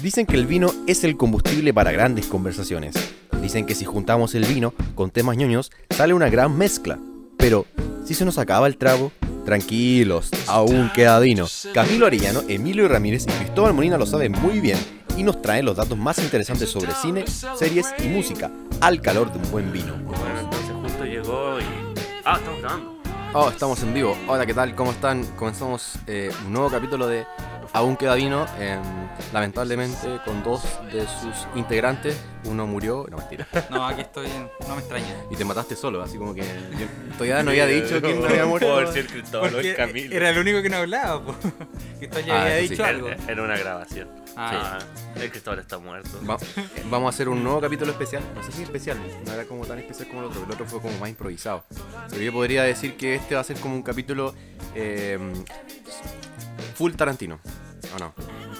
Dicen que el vino es el combustible para grandes conversaciones. Dicen que si juntamos el vino con temas ñoños, sale una gran mezcla. Pero, si se nos acaba el trago, tranquilos, aún queda vino. Camilo Arellano, Emilio Ramírez y Cristóbal Molina lo saben muy bien y nos traen los datos más interesantes sobre cine, series y música, al calor de un buen vino. Bueno, entonces justo llegó y. Ah, estamos grabando. Oh, estamos en vivo. Hola, ¿qué tal? ¿Cómo están? Comenzamos eh, un nuevo capítulo de Aún queda vino. em, lamentablemente, con dos de sus integrantes, uno murió. No, mentira. No, aquí estoy, no me extraña. Y te mataste solo, así como que yo todavía no había dicho quién no había muerto. Por Cristóbal es Camilo. era el único que no hablaba, po. que esto ya Ah, había sí. dicho algo. Era, una grabación. Ah, Ah, el Cristóbal está muerto. Va- vamos a hacer un nuevo capítulo especial. No sé si especial, no era como tan especial como el otro. El otro fue como más improvisado. Pero yo podría decir que este va a ser como un capítulo eh, full Tarantino. ¿O no?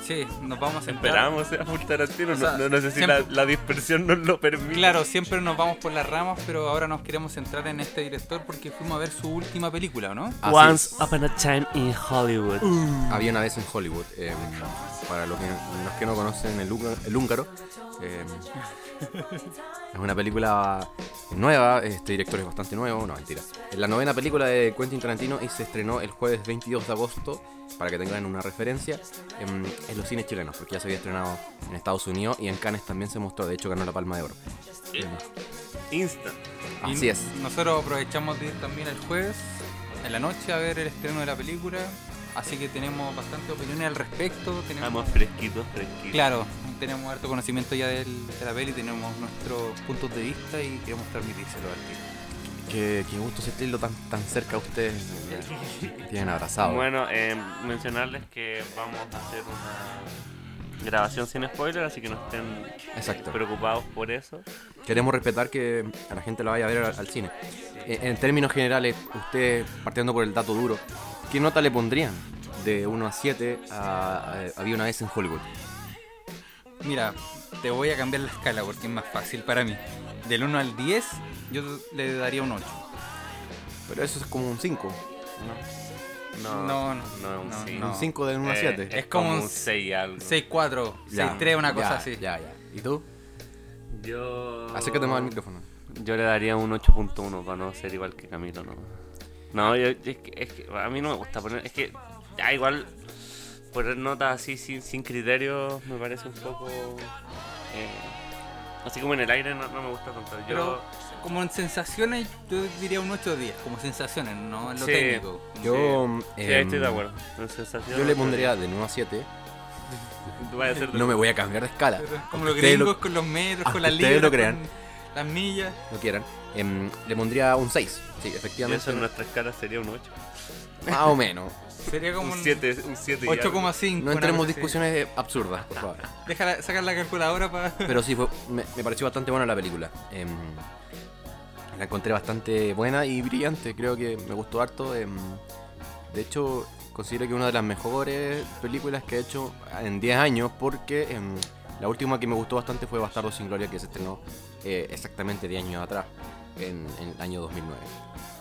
sí, nos vamos a sentar. Esperamos a full Tarantino. O sea, no, no- no sé si siempre- la, la dispersión nos lo permite. Claro, siempre nos vamos por las ramas, pero ahora nos queremos centrar en este director porque fuimos a ver su última película, ¿o ¿no? Once upon a time in Hollywood. Había una vez en Hollywood. eh, para los que, los que no conocen el, húngaro- el húngaro, eh, es una película nueva. Este director es bastante nuevo. No, mentira. Es la novena película de Quentin Tarantino y se estrenó el jueves 22 de agosto. Para que tengan una referencia en, en los cines chilenos, porque ya se había estrenado en Estados Unidos y en Cannes también se mostró. De hecho, ganó la Palma de Oro. Instant. Así Y es. Nosotros aprovechamos de ir también el jueves, en la noche, a ver el estreno de la película. Así que tenemos bastante opiniones al respecto. Tenemos, Estamos fresquitos, fresquitos. claro, tenemos harto conocimiento ya del- de la peli, tenemos nuestros puntos de vista y queremos transmitírselo al tío. Qué, qué gusto sentirlo tan, tan cerca a ustedes. Tienen abrazado. Bueno, eh, mencionarles que vamos a hacer una grabación sin spoiler, así que no estén Exacto. preocupados por eso. Queremos respetar que a la gente la vaya a ver al, al cine. En términos generales, ustedes, partiendo por el dato duro, ¿qué nota le pondrían de 1 a 7 a, a- Había una vez en Hollywood? Mira, te voy a cambiar la escala porque es más fácil para mí. Del 1 al 10, yo le daría un 8. Pero eso es como un 5. No, No, no, no es un no, cinco. no. Un 5 de 1 a Eh, 7. Es, Es como como un un 6 algo. 6, 4, 6, 3, una cosa así. Ya, ya. ¿Y tú? Yo. Acércate más al micrófono. Yo le daría un 8.1 para no ser igual que Camilo, ¿no? No, yo, es, que, es que a mí no me gusta poner. Es que ya igual poner notas así sin, sin criterio me parece un poco. eh, así como en el aire no, no me gusta tanto. Yo. Pero como en sensaciones, yo diría un 8 o 10, como sensaciones, no en lo Sí. técnico. Yo, sí, ahí em, estoy de acuerdo. Yo le pondría de 1 a 7. Tú vas a ser de- No me voy a cambiar de escala. Como los Ustedes lo- gringos con los metros, con las ustedes libras, lo crean. con las millas. No quieran. Em, le pondría un 6. Sí, Y efectivamente. eso en nuestra escala sería un 8. Más o menos. Sería como Un un 7, un 7 8,5. No entremos así. discusiones absurdas, por favor. Déjala, sacar la calculadora para. Pero sí, fue- me, me pareció bastante buena la película. Em, la encontré bastante buena y brillante. Creo que me gustó harto. em, de hecho, considero que una de las mejores películas que he hecho en 10 años porque em, la última que me gustó bastante fue Bastardo sin Gloria que se estrenó eh, exactamente 10 años atrás, en, en el año 2009.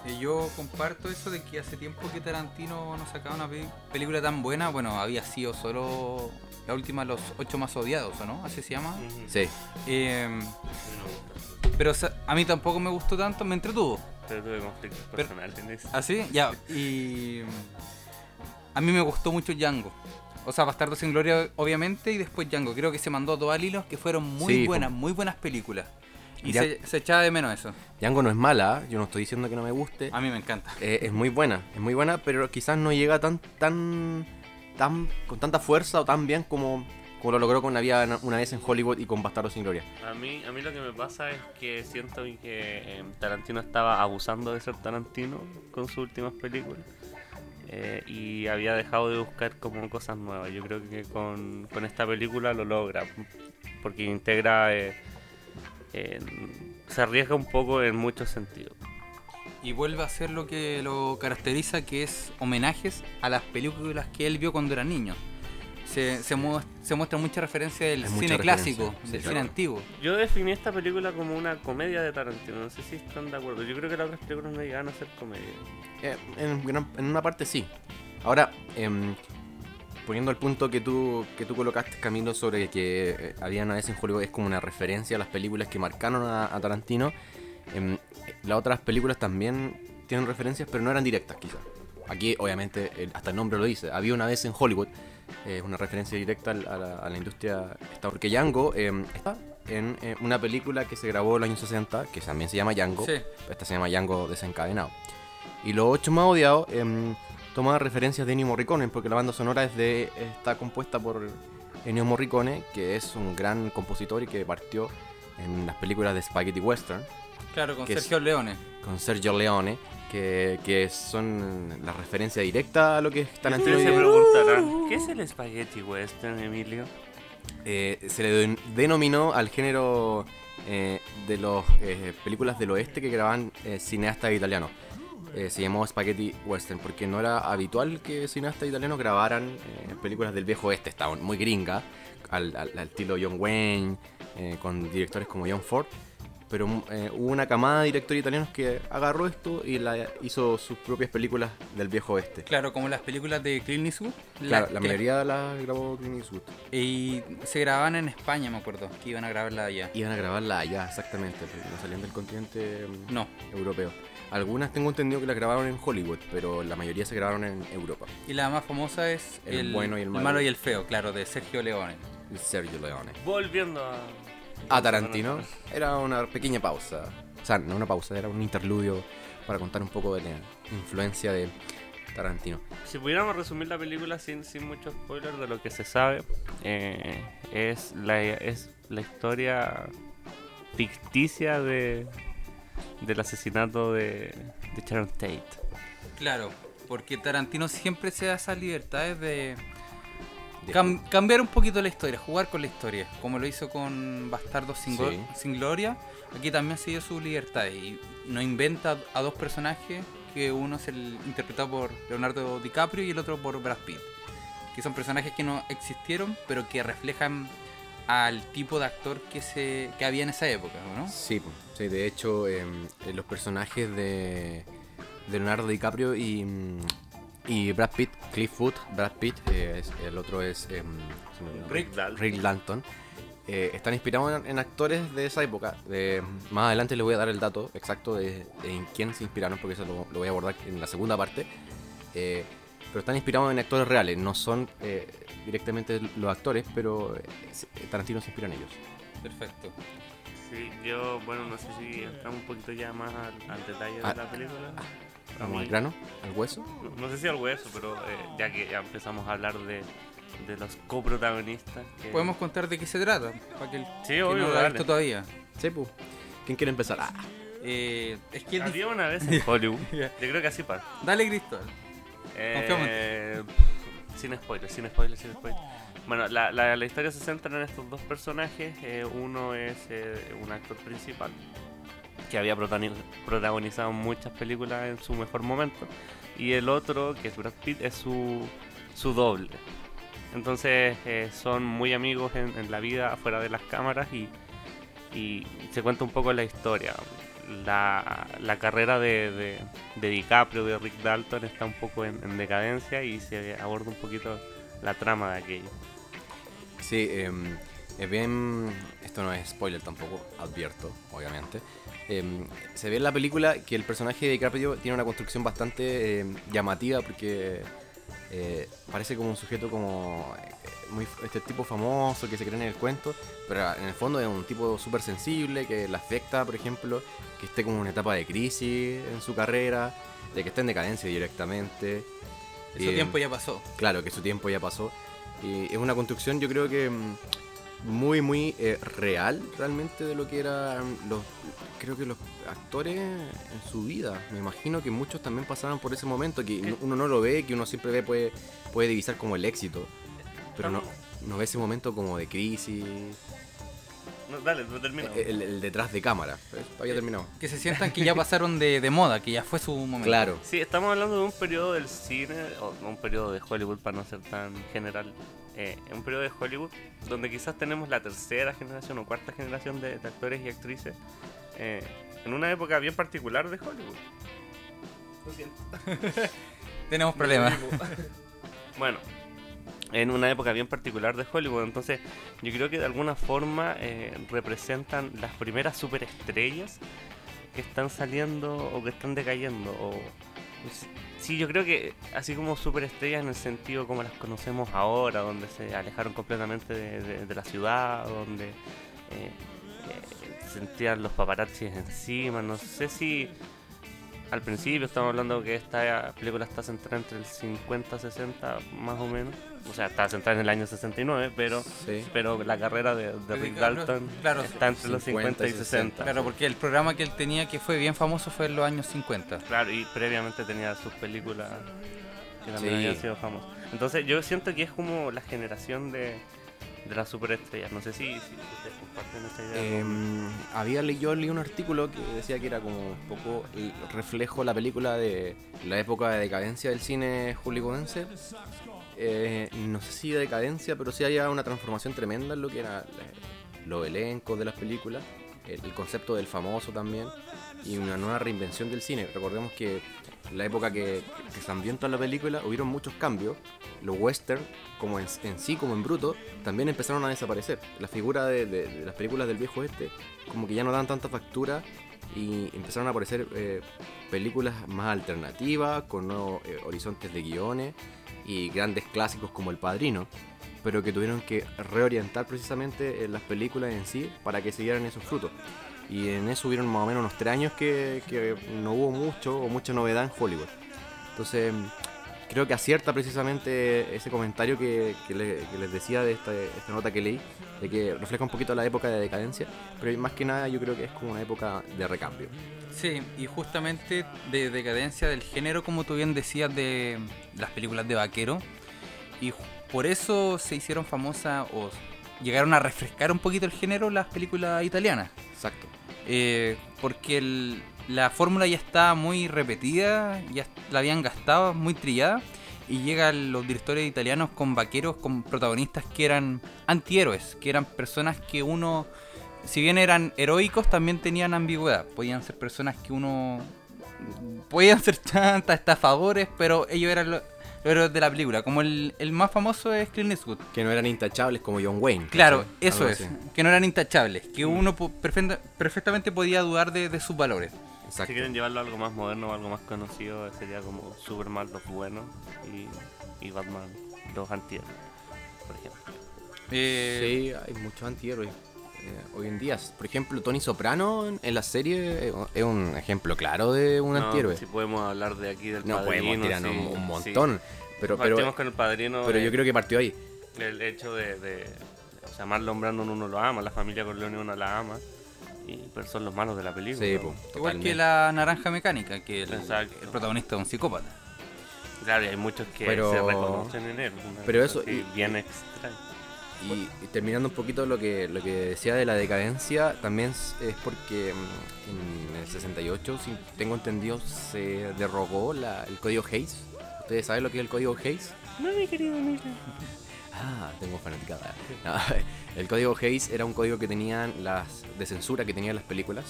Y yo comparto eso de que hace tiempo que Tarantino no sacaba una pe- película tan buena. Bueno, había sido solo la última, Los Ocho Más Odiados, ¿o no? Así se llama. Sí, Eh, pero o sea, a mí tampoco me gustó tanto, me entretuvo. Pero tuve conflictos Pero- personales en eso. ¿Así? Ya. Y. A mí me gustó mucho Django. O sea, Bastardo sin Gloria, obviamente, y después Django. Creo que se mandó dos al hilo que fueron muy Sí, buenas, muy buenas películas. Y se, se echaba de menos eso. Django no es mala, yo no estoy diciendo que no me guste. A mí me encanta. Eh, es muy buena, es muy buena, pero quizás no llega tan, tan, tan, con tanta fuerza o tan bien como, como lo logró con Había una vez en Hollywood y con Bastardo sin Gloria. A mí, a mí lo que me pasa es que siento que eh, Tarantino estaba abusando de ser Tarantino con sus últimas películas eh, y había dejado de buscar como cosas nuevas. Yo creo que con, con esta película lo logra porque integra, eh, se arriesga un poco en muchos sentidos. Y vuelve a hacer lo que lo caracteriza, que es homenajes a las películas que él vio cuando era niño. Se, se, mu- se muestra mucha referencia del cine referencia, clásico, sí, del claro. cine antiguo. Yo definí esta película como una comedia de Tarantino, no sé si están de acuerdo. Yo creo que las otras películas no llegan a ser comedia. Eh, en, una parte sí. Ahora, em, poniendo el punto que tú, que tú colocaste, Camilo, sobre que eh, había una vez en Hollywood, es como una referencia a las películas que marcaron a, a Tarantino. Em, las otras películas también tienen referencias, pero no eran directas, quizás. Aquí, obviamente, hasta el nombre lo dice. Había una vez en Hollywood, eh, una referencia directa al- a la, a la industria. esta- Porque Django em, está en eh, una película que se grabó en los años 60, que también se llama Django. Sí. Esta se llama Django desencadenado. Y los ocho más odiados em, toma referencias de Ennio Morricone, porque la banda sonora es de, está compuesta por Ennio Morricone, que es un gran compositor y que partió en las películas de Spaghetti Western Claro, con es- Sergio Leone. con Sergio Leone, que, que son la referencia directa a lo que es Tarantino. Ustedes se y- preguntarán, ¿qué es el spaghetti western, Emilio? Eh, se le den- denominó al género eh, de las películas del oeste que grababan eh, cineastas italianos. Eh, se llamó Spaghetti Western porque no era habitual que cineastas italianos grabaran eh, películas del viejo oeste, estaban muy gringas, al, al- al estilo John Wayne, eh, con directores como John Ford. Pero eh, hubo una camada de directores italianos que agarró esto y la, hizo sus propias películas del viejo oeste. Claro, como las películas de Clint Eastwood. Claro, la que- mayoría las grabó Clint Eastwood. Y se grababan en España, me acuerdo, que iban a grabarla allá. Iban a grabarla allá, exactamente, no salían del continente mm, No. europeo. Algunas tengo entendido que las grabaron en Hollywood, pero la mayoría se grabaron en Europa. Y la más famosa es El bueno y el malo. y el feo, claro, de Sergio Leone. Y Sergio Leone. Volviendo a... A Tarantino era una pequeña pausa. O sea, no una pausa, era un interludio para contar un poco de la influencia de Tarantino. Si pudiéramos resumir la película sin, sin mucho spoiler de lo que se sabe, eh, es, la, es la historia ficticia de, del asesinato de, de Sharon Tate. Claro, porque Tarantino siempre se da esas libertades de De- cam- cambiar un poquito la historia, jugar con la historia, como lo hizo con Bastardos sin, Go- Sí. sin Gloria. Aquí también se dio su libertad y no inventa a dos personajes, que uno es el interpretado por Leonardo DiCaprio y el otro por Brad Pitt, que son personajes que no existieron, pero que reflejan al tipo de actor que se que había en esa época, ¿no? Sí. Sí de hecho, em, eh, los personajes de, de Leonardo DiCaprio y, mm, y Brad Pitt, Cliff Wood, Brad Pitt, eh, es- el otro es olvidó. Rick Dalton. Rick Dalton, eh, están inspirados en, en actores de esa época. Más adelante les voy a dar el dato exacto de, de en quién se inspiraron, porque eso lo, lo voy a abordar en la segunda parte. Eh, pero están inspirados en actores reales, no son eh, directamente los actores, pero eh, Tarantino se inspira en ellos. Perfecto. Sí, yo, bueno, no sé si entramos un poquito ya más al, al detalle Ah, de la película. A Vamos mí- al grano, al hueso. No, no sé si al hueso, pero eh, ya que ya empezamos a hablar de, de los coprotagonistas. que- Podemos contar de qué se trata, para que el Sí, que obvio, no lo ha dale. visto todavía. Sí, pu. ¿Quién quiere empezar? Ah, Eh, es que Había una vez en Hollywood. Yo creo que así pasa. Dale, Cristóbal. Eh, sin spoiler, sin spoiler, sin spoiler. Bueno, la, la, historia se centra en estos dos personajes. eh, uno es eh, un actor principal que había protagonizado muchas películas en su mejor momento. Y el otro, que es Brad Pitt, es su, su doble. Entonces eh, son muy amigos en, la vida afuera de las cámaras y, y se cuenta un poco la historia. La, la carrera de, de, de DiCaprio, de Rick Dalton, está un poco en decadencia y se aborda un poquito la trama de aquello. Sí, em, es bien. Esto no es spoiler tampoco, advierto, obviamente. Em, se ve en la película que el personaje de DiCaprio tiene una construcción bastante em, llamativa porque eh, parece como un sujeto como eh, muy este tipo famoso que se cree en el cuento, pero en el fondo es un tipo súper sensible que le afecta, por ejemplo, que esté como en una etapa de crisis en su carrera, de que esté en decadencia directamente. Su Y, em, tiempo ya pasó. Claro, que su tiempo ya pasó. Y es una construcción, yo creo que mm, muy, muy eh, real realmente de lo que eran los. Creo que los actores en su vida. Me imagino que muchos también pasaban por ese momento que no- uno no lo ve, que uno siempre ve, puede, puede divisar como el éxito. Pero no, no ve ese momento como de crisis, No, dale, no termino. el, el detrás de cámara. Pues, Había terminado. Que se sientan que ya pasaron de, de moda, que ya fue su momento. Claro. Sí, estamos hablando de un periodo del cine, o un periodo de Hollywood para no ser tan general. Eh, un periodo de Hollywood donde quizás tenemos la tercera generación o cuarta generación de, de actores y actrices eh, en una época bien particular de Hollywood. Lo siento. Tenemos problemas. Bueno, en una época bien particular de Hollywood. Entonces, yo creo que de alguna forma eh, representan las primeras superestrellas que están saliendo o que están decayendo. O, pues, sí, yo creo que así como superestrellas en el sentido como las conocemos ahora, donde se alejaron completamente de, la ciudad, donde eh, eh, sentían los paparazzis encima. No sé si al principio estamos hablando que esta película está centrada entre el 50 60 más o menos. O sea, está centrada en el año 69, pero Sí. pero la carrera de, Rick Dalton claro, está entre los 50 50 y y 60. Claro, porque el programa que él tenía que fue bien famoso fue en los años 50. Claro, y previamente tenía sus películas que también Sí. habían sido famosas. Entonces yo siento que es como la generación de, de las superestrellas. No sé si, ustedes comparten esa idea. Em, había yo leí un artículo que decía que era como un poco el reflejo la película de la época de decadencia del cine hollywoodense. Eh, no sé si de decadencia, pero sí había una transformación tremenda en lo que era la- los elencos de las películas, el, concepto del famoso también, y una nueva reinvención del cine. Recordemos que la época que, que se ambientó la película hubieron muchos cambios. Los western, como en, sí, como en bruto, también empezaron a desaparecer. La figura de, de- de las películas del viejo este, como que ya no dan tanta factura y empezaron a aparecer eh, películas más alternativas, con nuevos eh, horizontes de guiones y grandes clásicos como El Padrino, pero que tuvieron que reorientar precisamente eh, las películas en sí para que siguieran esos frutos. Y en eso hubieron más o menos unos tres años que, que no hubo mucho o mucha novedad en Hollywood. Entonces, creo que acierta precisamente ese comentario que, que le- que les decía de esta, esta nota que leí, de que refleja un poquito la época de decadencia, pero más que nada yo creo que es como una época de recambio. Sí, y justamente de decadencia del género, como tú bien decías, de las películas de vaquero. Y por eso se hicieron famosas o llegaron a refrescar un poquito el género las películas italianas. Exacto. Eh, porque el- la fórmula ya está muy repetida, ya la habían gastado, muy trillada. Y llegan los directores italianos con vaqueros, con protagonistas que eran antihéroes, que eran personas que uno, si bien eran heroicos, también tenían ambigüedad. Podían ser personas que uno. Podían ser chantas, estafadores, pero ellos eran héroes de la película. Como el, el más famoso es Clint Eastwood. Que no eran intachables como John Wayne. Claro, eso es. Que no eran intachables. Que uno po- perfecta- perfectamente podía dudar de, de sus valores. Exacto. Si quieren llevarlo a algo más moderno, algo más conocido, sería como Superman los buenos y, y Batman los antihéroes, por ejemplo. Eh, Sí, hay muchos antihéroes hoy en día. Por ejemplo, Tony Soprano en, en la serie eh, es un ejemplo claro de un No, antihéroe. Si podemos hablar de aquí del no padrino. podemos tirar sí, un, un sí. montón. Pero, pero, Partimos con el padrino. pero de- yo creo que partió ahí. El hecho de, de o sea, Marlon Brando uno lo ama, la familia Corleone uno la ama, y, pero son los malos de la película. Sí, ¿no? po, igual que la naranja mecánica, que el, el protagonista es un psicópata. Claro, y hay muchos que Pero- se reconocen en él. pero eso- y- bien extraño. Y, y terminando un poquito lo que, lo que decía de la decadencia, también es porque mm, en el 68, si tengo entendido, se derogó la- el código Hayes. ¿Ustedes saben lo que es el código Hayes? No, mi querido Mila. Ah, tengo fanaticada. No, el código Hayes era un código que tenían las de censura que tenían las películas,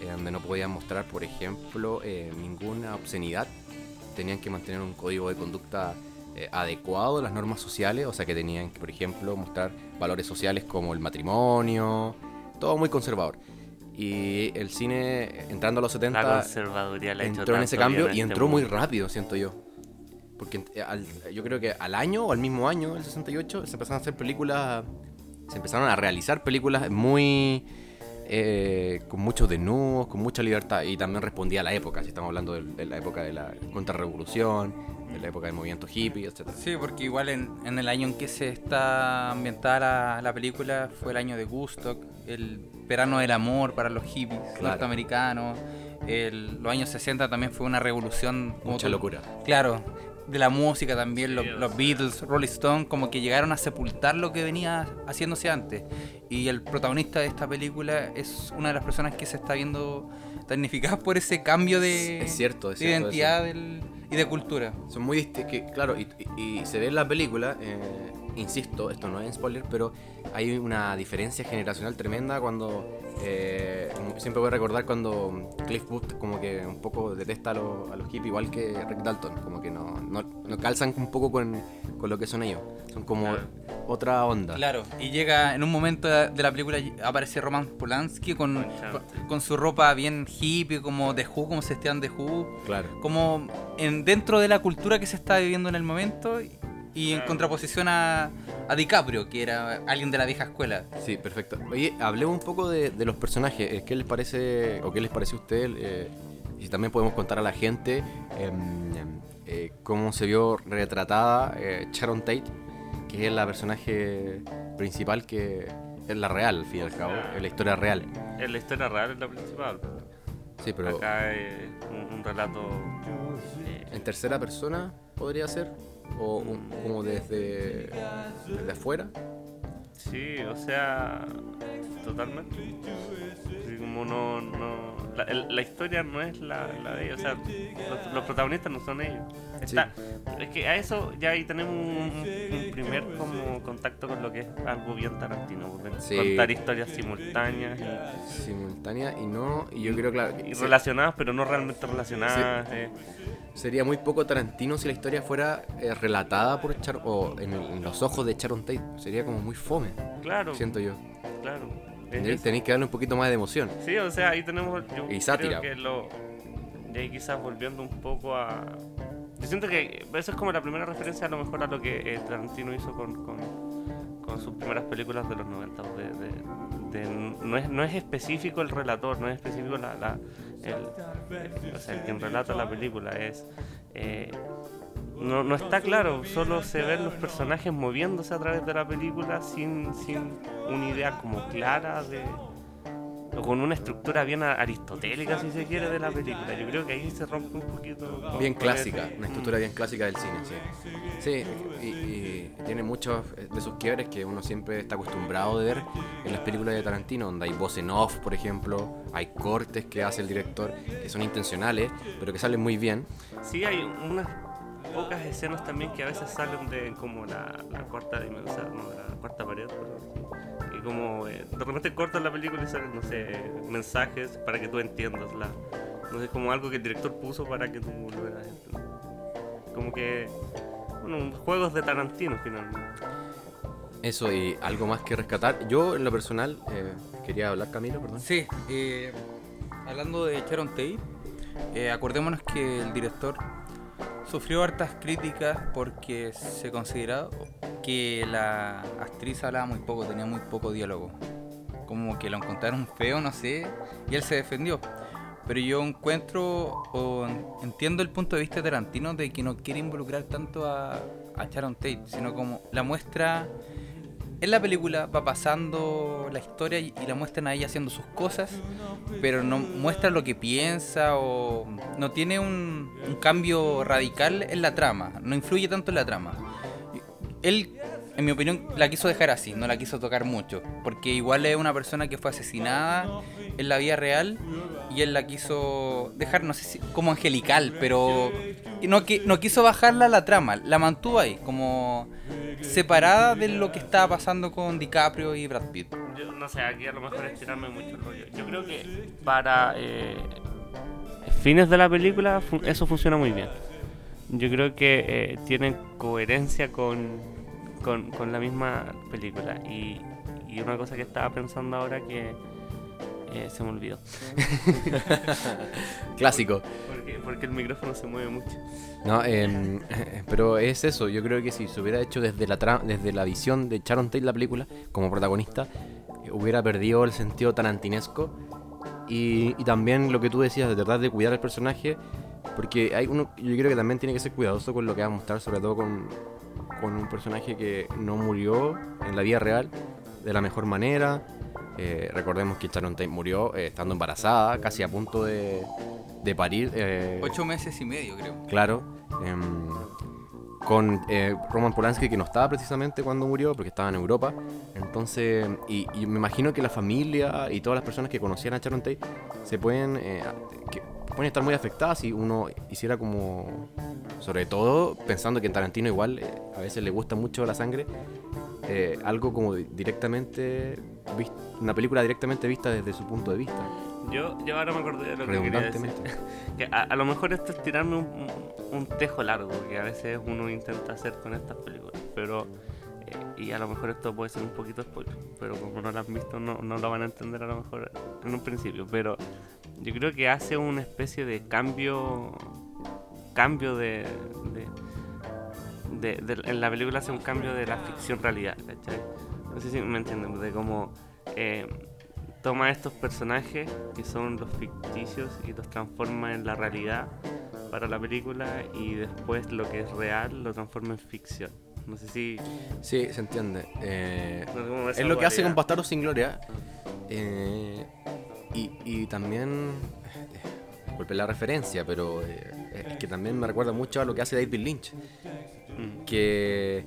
eh, donde no podían mostrar, por ejemplo, eh, ninguna obscenidad. Tenían que mantener un código de conducta eh, adecuado a las normas sociales, o sea que tenían que, por ejemplo, mostrar valores sociales como el matrimonio, todo muy conservador. Y el cine, entrando a los 70, La conservaduría la ha hecho entró en ese cambio y este entró muy rápido, siento yo. Porque eh, al- yo creo que al año o al mismo año, el 68, se empezaron a hacer películas, se empezaron a realizar películas muy... eh, con muchos desnudos, con mucha libertad y también respondía a la época, si estamos hablando de, de la época de la contrarrevolución, de la época del movimiento hippie, etc. Sí, porque igual en, en el año en que se está ambientada la, la película fue el año de Woodstock, el verano del amor para los hippies Claro. norteamericanos. el- los años 60 también fue una revolución. como Mucha tú- locura. Claro, de la música también, Sí, los, los. Beatles, Rolling Stone, como que llegaron a sepultar lo que venía haciéndose antes. Y el protagonista de esta película es una de las personas que se está viendo damnificada por ese cambio de, Es cierto, es de cierto identidad del- y de cultura. Son muy que Claro, y, y- y se ve en la película, eh, insisto, esto no es spoiler, pero hay una diferencia generacional tremenda cuando eh, siempre voy a recordar cuando Cliff Booth como que un poco detesta a los, a los hippies igual que Rick Dalton, como que no, no, no calzan un poco con, con lo que son ellos, son como Claro. otra onda. Claro, y llega en un momento de la película aparece Roman Polanski con, Con su ropa bien hippie, como de Who, como se estean de Who, Claro. como en, dentro de la cultura que se está viviendo en el momento y, y en contraposición a, a DiCaprio, que era alguien de la vieja escuela. Sí, perfecto. Oye, hablemos un poco de, de los personajes. Eh, ¿Qué les parece o qué les parece a usted? eh, y si también podemos contar a la gente em, em, eh, cómo se vio retratada eh, Sharon Tate, que es la personaje principal que es la real, al fin y al cabo, es la historia real. Es la historia real es la principal. Sí, pero Acá es un, un relato. eh, en tercera persona podría ser, o un- como desde, desde afuera. sí, o sea, totalmente. Sí, como no. no la, el- la historia no es la, la de ellos, o sea, los, los protagonistas no son ellos. Está, Es que a eso ya ahí tenemos un, un primer como contacto con lo que es algo bien Tarantino, porque Sí. contar historias simultáneas y, Simultánea y no, y yo creo claro, y relacionadas, pero no realmente relacionadas. eh. Sería muy poco Tarantino si la historia fuera eh, relatada por Char o en, el- en los ojos de Sharon Tate. Sería como muy fome, Claro, siento yo. claro. es Tenéis, que darle un poquito más de emoción. Sí, o sea, ahí tenemos. Yo Y sátira. creo que lo. Y ahí quizás volviendo un poco a. Yo siento que eso es como la primera referencia a lo mejor a lo que eh, Tarantino hizo con, con, con sus primeras películas de los 90. De, de- de- no, es, no es específico el relator, no es específico la, la- el, o sea, quien relata la película. es eh, no, no está claro, solo se ven los personajes moviéndose a través de la película sin, sin una idea como clara de, con una estructura bien aristotélica, si se quiere, de la película. Yo creo que ahí se rompe un poquito. Bien clásica, una estructura bien clásica del cine, sí. Sí, y, y tiene muchos eh, de sus quiebres que uno siempre está acostumbrado de ver en las películas de Tarantino, donde hay voz en off, por ejemplo, hay cortes que hace el director que son intencionales, pero que salen muy bien. Sí, hay unas pocas escenas también que a veces salen de como la, la cuarta dimensión, no, la cuarta pared, pero, como eh, de repente cortan la película y salen, no sé, mensajes para que tú entiendas la, no sé, como algo que el director puso para que tú lo veas. Como que, bueno, juegos de Tarantino finalmente. Eso y algo más que rescatar. Yo, en lo personal, eh, quería hablar, Camilo, perdón. Sí, eh, hablando de Sharon Tate, eh, acordémonos que el director sufrió hartas críticas porque se consideraba que la actriz hablaba muy poco, tenía muy poco diálogo. Como que lo encontraron feo, no sé, y él se defendió. Pero yo encuentro o entiendo el punto de vista de Tarantino de que no quiere involucrar tanto a, a Sharon Tate, sino como la muestra en la película va pasando la historia y, la muestran a ella haciendo sus cosas, pero no muestra lo que piensa o no tiene un, un cambio radical en la trama, no influye tanto en la trama. Él, en mi opinión, la quiso dejar así, no la quiso tocar mucho, porque igual es una persona que fue asesinada en la vida real y él la quiso dejar, no sé si como angelical, pero no, no quiso bajarla a la trama, la mantuvo ahí, como separada de lo que estaba pasando con DiCaprio y Brad Pitt. Yo no sé, aquí a lo mejor es tirarme mucho rollo. Yo creo que para eh, fines de la película eso funciona muy bien. Yo creo que eh, tienen coherencia con, con, con la misma película. Y, y una cosa que estaba pensando ahora que eh, se me olvidó. Clásico. Porque, porque el micrófono se mueve mucho. No, em, pero es eso. Yo creo que si se hubiera hecho desde la, tra- desde la visión de Sharon Tate la película, como protagonista, eh, hubiera perdido el sentido tarantinesco. Y, y también lo que tú decías, de tratar de cuidar al personaje. Porque hay uno, yo creo que también tiene que ser cuidadoso con lo que va a mostrar, sobre todo con, con un personaje que no murió en la vida real de la mejor manera. Eh, recordemos que Sharon Tate murió eh, estando embarazada, casi a punto de, de parir. eh, Ocho meses y medio, creo. Claro. em, con eh, Roman Polanski, que no estaba precisamente cuando murió, porque estaba en Europa. Entonces, y, y me imagino que la familia y todas las personas que conocían a Sharon Tate se pueden, que pueden estar muy afectadas si uno hiciera como, sobre todo pensando que en Tarantino igual eh, a veces le gusta mucho la sangre, eh, algo como di- directamente, una película directamente vista desde su punto de vista, Yo, yo ahora me acordé de lo que quería decir. Que a, a lo mejor esto es tirarme un, un- un tejo largo que a veces uno intenta hacer con estas películas, pero eh, y a lo mejor esto puede ser un poquito spoiler, pero como no lo han visto no, no lo van a entender a lo mejor en un principio, pero yo creo que hace una especie de cambio cambio de, de, de- de- en la película hace un cambio de la ficción realidad, ¿cachai? No sé si me entienden, de cómo eh, toma estos personajes que son los ficticios y los transforma en la realidad para la película y después lo que es real lo transforma en ficción. No sé si... Sí, se entiende. Eh, no sé es lo que hace con Bastardos sin Gloria. eh, y, y también, eh, disculpe la referencia, pero eh, es que también me recuerda mucho a lo que hace David Lynch. Que,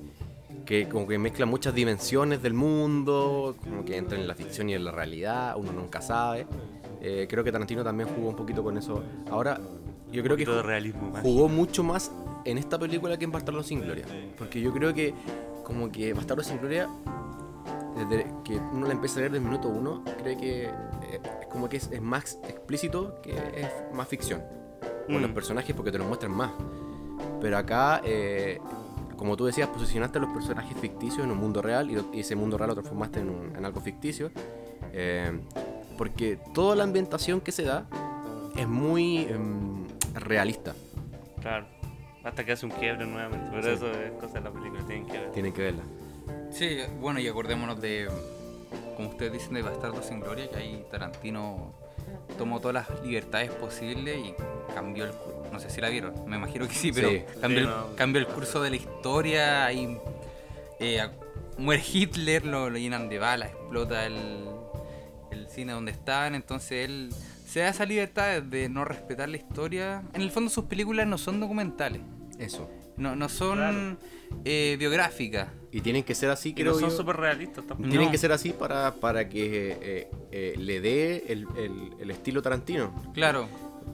que como que mezcla muchas dimensiones del mundo, como que entra en la ficción y en la realidad, uno nunca sabe. Eh, creo que Tarantino también jugó un poquito con eso. Ahora, yo creo que realismo jugó mucho más en esta película que en Bastardos sin Gloria. Porque yo creo que como que Bastardos sin Gloria, desde que uno la empieza a leer desde el minuto uno, cree que eh, es como que es, es más explícito que es más ficción. Con los Mm. personajes porque te los muestran más. Pero acá, eh, como tú decías, posicionaste a los personajes ficticios en un mundo real y, lo- y ese mundo real lo transformaste en, un- en algo ficticio. eh, porque toda la ambientación que se da es muy em, realista. Claro. Hasta que hace un quiebre nuevamente. Pero Sí. eso es cosa de la película, tienen que ver. Tienen que verla. Sí, bueno, y acordémonos de, como ustedes dicen, de Bastardo sin Gloria, que ahí Tarantino tomó todas las libertades posibles y cambió el curso. No sé si la vieron, me imagino que sí, pero Sí. cambió, Sí, el, no. cambió el curso de la historia, ahí eh, muere Hitler, lo, lo llenan de balas, explota el, el cine donde están, entonces él se da esa libertad de no respetar la historia. En el fondo sus películas no son documentales, Eso. no, no son Claro. eh, biográficas. Y tienen que ser así, Y no creo son yo. súper realistas tampoco. Tienen No. que ser así para, para que eh, eh, le dé el, el- el estilo Tarantino. Claro,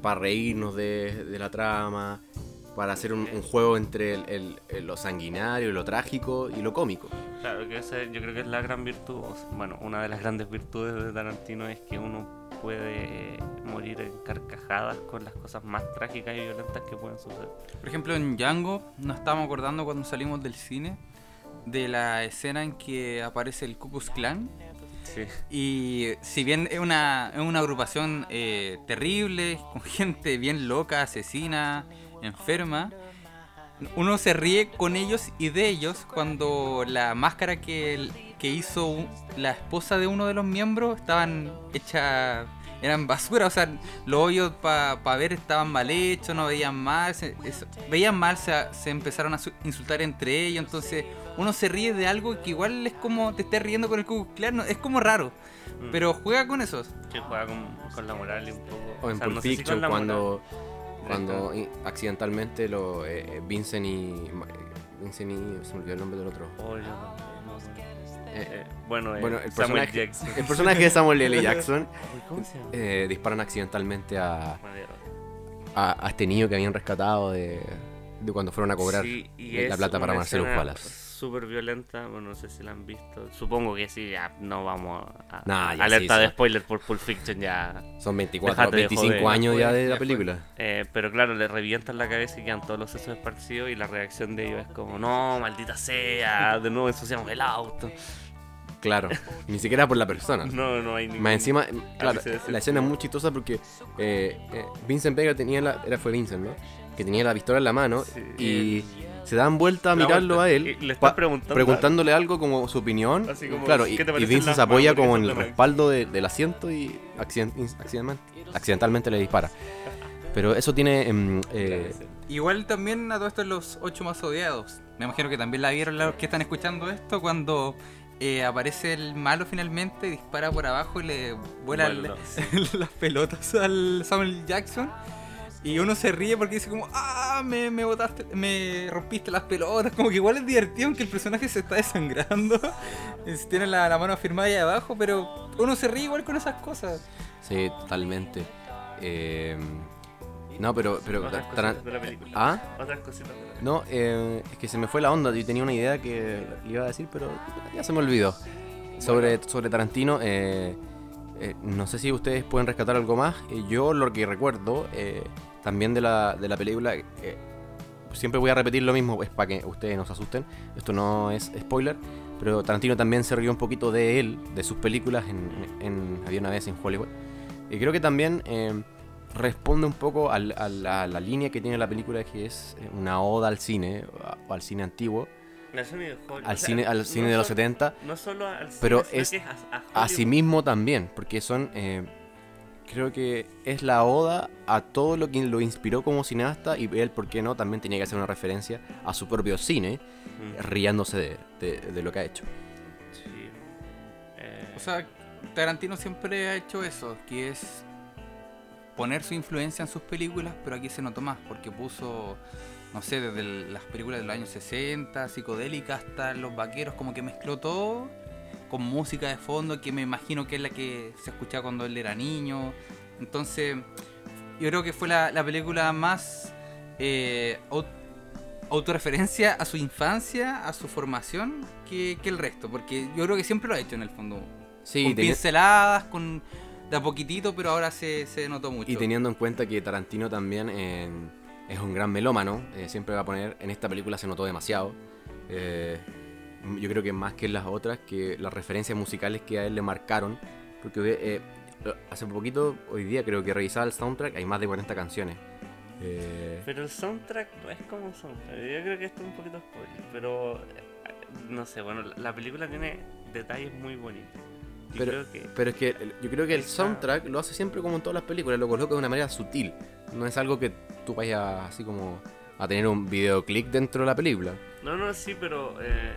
Para reírnos de, de la trama. Para hacer un, un juego entre el- el- el- lo sanguinario, lo trágico y lo cómico. Claro, que ese yo creo que es la gran virtud, o sea, bueno, una de las grandes virtudes de Tarantino es que uno puede morir en carcajadas con las cosas más trágicas y violentas que pueden suceder. Por ejemplo, en Django nos estábamos acordando cuando salimos del cine de la escena en que aparece el Ku Klux Klan. Sí. Y si bien es una, es una agrupación eh, terrible, con gente bien loca, asesina, enferma, uno se ríe con ellos y de ellos cuando la máscara que, que hizo un- la esposa de uno de los miembros estaban hechas, eran basura, o sea, los hoyos para ver estaban mal hechos, no veían mal, se, eso- veían mal, se, se empezaron a su- insultar entre ellos, entonces uno se ríe de algo que igual es como te estés riendo con el Ku Klan, no- es como raro, Mm. pero juega con eso. Que juega con, con la moral y un poco. O en sea, no sé si cuando, cuando accidentalmente lo, eh, Vincent y. Vincent y. Se me olvidó el nombre del otro. Oh, yo. Eh, Eh, bueno, eh, bueno, el Samuel personaje, Jackson. el personaje de Samuel L. Jackson eh, disparan accidentalmente a, a, a este niño que habían rescatado de, de cuando fueron a cobrar Sí, y la plata para Marcelo Wallace. Súper violenta, bueno, no sé si la han visto. Supongo que sí, ya no vamos a. Nah, ya alerta sí, de spoiler por Pulp Fiction, ya. Son 24, Déjate de 25 joder, años ya de la película. Eh, pero claro, le revientan la cabeza y quedan todos los sesos esparcidos. Y la reacción de ellos es como: No, maldita sea, de nuevo ensuciamos el auto. Claro, ni siquiera por la persona. No, no hay ningún. Más encima, claro, la escena es muy chistosa porque eh, eh, Vincent Vega tenía la. Era fue Vincent, ¿no? Que tenía la pistola en la mano Sí. y se dan vuelta a mirarlo vuelta. a él. Y le están pa- preguntando preguntándole algo como su opinión. Así como, claro, y, ¿qué te y Vincent se apoya como en el respaldo de- del asiento y accident- accidentalmente, accidentalmente le dispara. Pero eso tiene. em, eh, Igual también a todo esto los ocho más odiados. Me imagino que también la vieron los que están escuchando esto cuando eh, aparece el malo finalmente, dispara por abajo y le vuela Bueno, el- las pelotas al Samuel Jackson. Y uno se ríe porque dice como, ah, me, me botaste, me rompiste las pelotas. Como que igual es divertido aunque el personaje se está desangrando. Es- Tiene la, la mano afirmada ahí abajo, pero uno se ríe igual con esas cosas. Sí, totalmente. Eh, No, pero. pero Otras cositas de la película. ¿Ah? Otras cositas de la película. No, eh, es que se me fue la onda. Yo tenía una idea que le iba a decir, pero ya se me olvidó. Sobre, sobre Tarantino, eh, eh, no sé si ustedes pueden rescatar algo más. Eh, yo lo que recuerdo eh, también de la, de la película, eh, siempre voy a repetir lo mismo, es para que ustedes no se asusten. Esto no es spoiler, pero Tarantino también se rió un poquito de él, de sus películas en, en Había una vez en Hollywood. Y creo que también eh, responde un poco al- a, la, a la línea que tiene la película, que es eh, una oda al cine, o al cine antiguo, Al cine, al O sea, cine, al no de los solo- 70. No solo al cine, Pero es que a, a Hollywood. Asimismo también, porque son, eh, creo que es la oda a todo lo que lo inspiró como cineasta y él, ¿por qué no? También tenía que hacer una referencia a su propio cine, Mm, riéndose de, de- de lo que ha hecho. sí. Eh, O sea, Tarantino siempre ha hecho eso, que es poner su influencia en sus películas, pero aquí se notó más, porque puso, no sé, desde el- las películas de los años 60, psicodélicas, hasta los vaqueros, como que mezcló todo con música de fondo, que me imagino que es la que se escuchaba cuando él era niño. Entonces, yo creo que fue la, la película más eh, au- autorreferencia a su infancia, a su formación, que, que el resto, porque yo creo que siempre lo ha hecho en el fondo Sí, con pinceladas, con de a poquitito, pero ahora se, se notó mucho. y teniendo en cuenta que Tarantino también eh, es un gran melómano, eh, siempre va a poner, en esta película se notó demasiado. Eh, yo creo que más que en las otras, que las referencias musicales que a él le marcaron, porque eh, hace poquito, hoy día creo que revisaba el soundtrack, hay más de 40 canciones. Eh, Pero el soundtrack no es como un soundtrack. Yo creo que esto es un poquito spoiler. Pero eh, no sé, bueno, la, la película tiene detalles muy bonitos. Yo Pero- creo que. Pero es que yo creo que el soundtrack lo hace siempre como en todas las películas, lo coloca de una manera sutil. No es algo que tú vayas así como a tener un videoclip dentro de la película. No, no, sí, pero. Eh...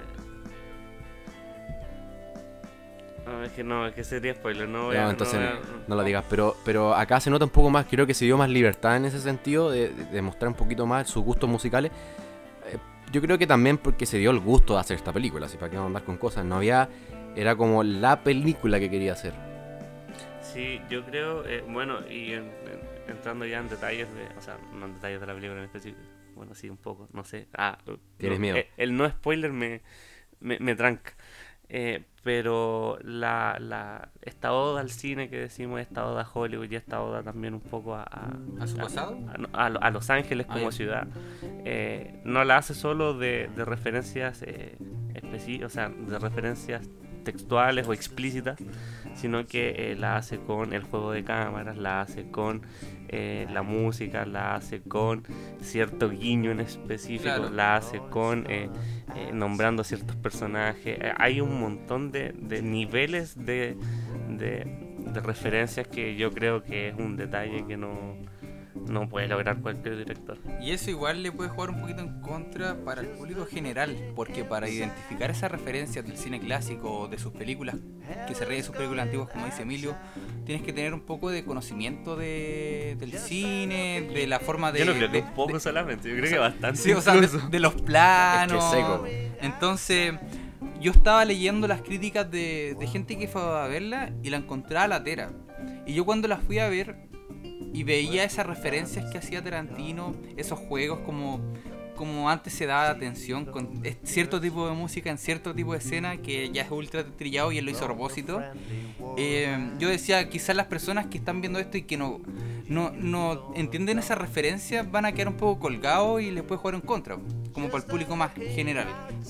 No, es que no, es que sería spoiler. No, voy a- No, entonces voy no, a- no lo digas. Pero, pero acá se nota un poco más, creo que se dio más libertad en ese sentido, de, mostrar un poquito más sus gustos musicales. Eh, yo creo que también porque se dio el gusto de hacer esta película, así para qué vamos a andar con cosas. No había, era como la película que quería hacer. Sí, yo creo, eh, bueno, y en- en- entrando ya en detalles de, o sea, no en detalles de la película en específico, bueno, sí, un poco, no sé. Ah, ¿Tienes no, miedo? eh, el no spoiler me, me, me tranca. Eh, pero la, la, esta oda al cine que decimos, esta oda a Hollywood y esta oda también un poco a, a, ¿A su pasado? a, Los Ángeles Ah, como ciudad, eh, no la hace solo de, de referencias eh, o sea, de referencias textuales o explícitas, sino que eh, la hace con el juego de cámaras, la hace con eh, la música, la hace con cierto guiño en específico, Claro. la hace con eh, nombrando ciertos personajes. Hay un montón de, de niveles de, de, de referencias que yo creo que es un detalle que no, no puede lograr cualquier director. Y eso igual le puede jugar un poquito en contra para el público general, porque para identificar esas referencias del cine clásico o de sus películas, que se ríe de sus películas antiguas, como dice Emilio, tienes que tener un poco de conocimiento de, del cine, de la forma de... yo no creo que de- un poco de- solamente, yo creo que bastante. Sí, o sea, de, los planos. Es que seco. Entonces, yo estaba leyendo las críticas de, de gente que fue a verla y la encontraba latera. Y yo cuando la fui a ver y veía esas referencias que hacía Tarantino, esos juegos como, como antes se daba atención con es- cierto tipo de música en cierto tipo de escena que ya es ultra trillado y él lo hizo a propósito. Eh, yo decía, quizás las personas que están viendo esto y que no, no, no entienden esa referencia van a quedar un poco colgados y les puede jugar en contra, como para el público más general,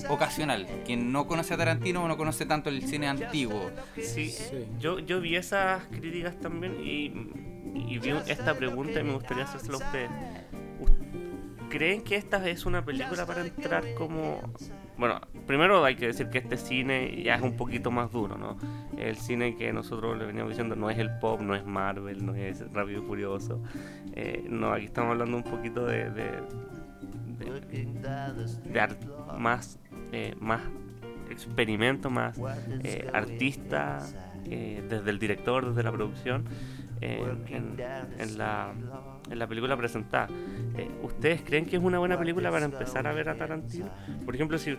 ocasional, quien no conoce a Tarantino o no conoce tanto el cine antiguo. Sí, Yo, yo vi esas críticas también y, y vi esta pregunta y me gustaría hacérsela a ustedes. ¿Creen que esta es una película para entrar como... Bueno, primero hay que decir que este cine ya es un poquito más duro, ¿no? El cine que nosotros le veníamos diciendo no es el pop, no es Marvel, no es Rápido y Furioso. Eh, no, aquí estamos hablando un poquito de... de, de- de art- más, eh, más experimento, más eh, artista, eh, desde el director, desde la producción. En, en- en la, en la película presentada. Eh, ¿Ustedes creen que es una buena película para empezar a ver a Tarantino? Por ejemplo, si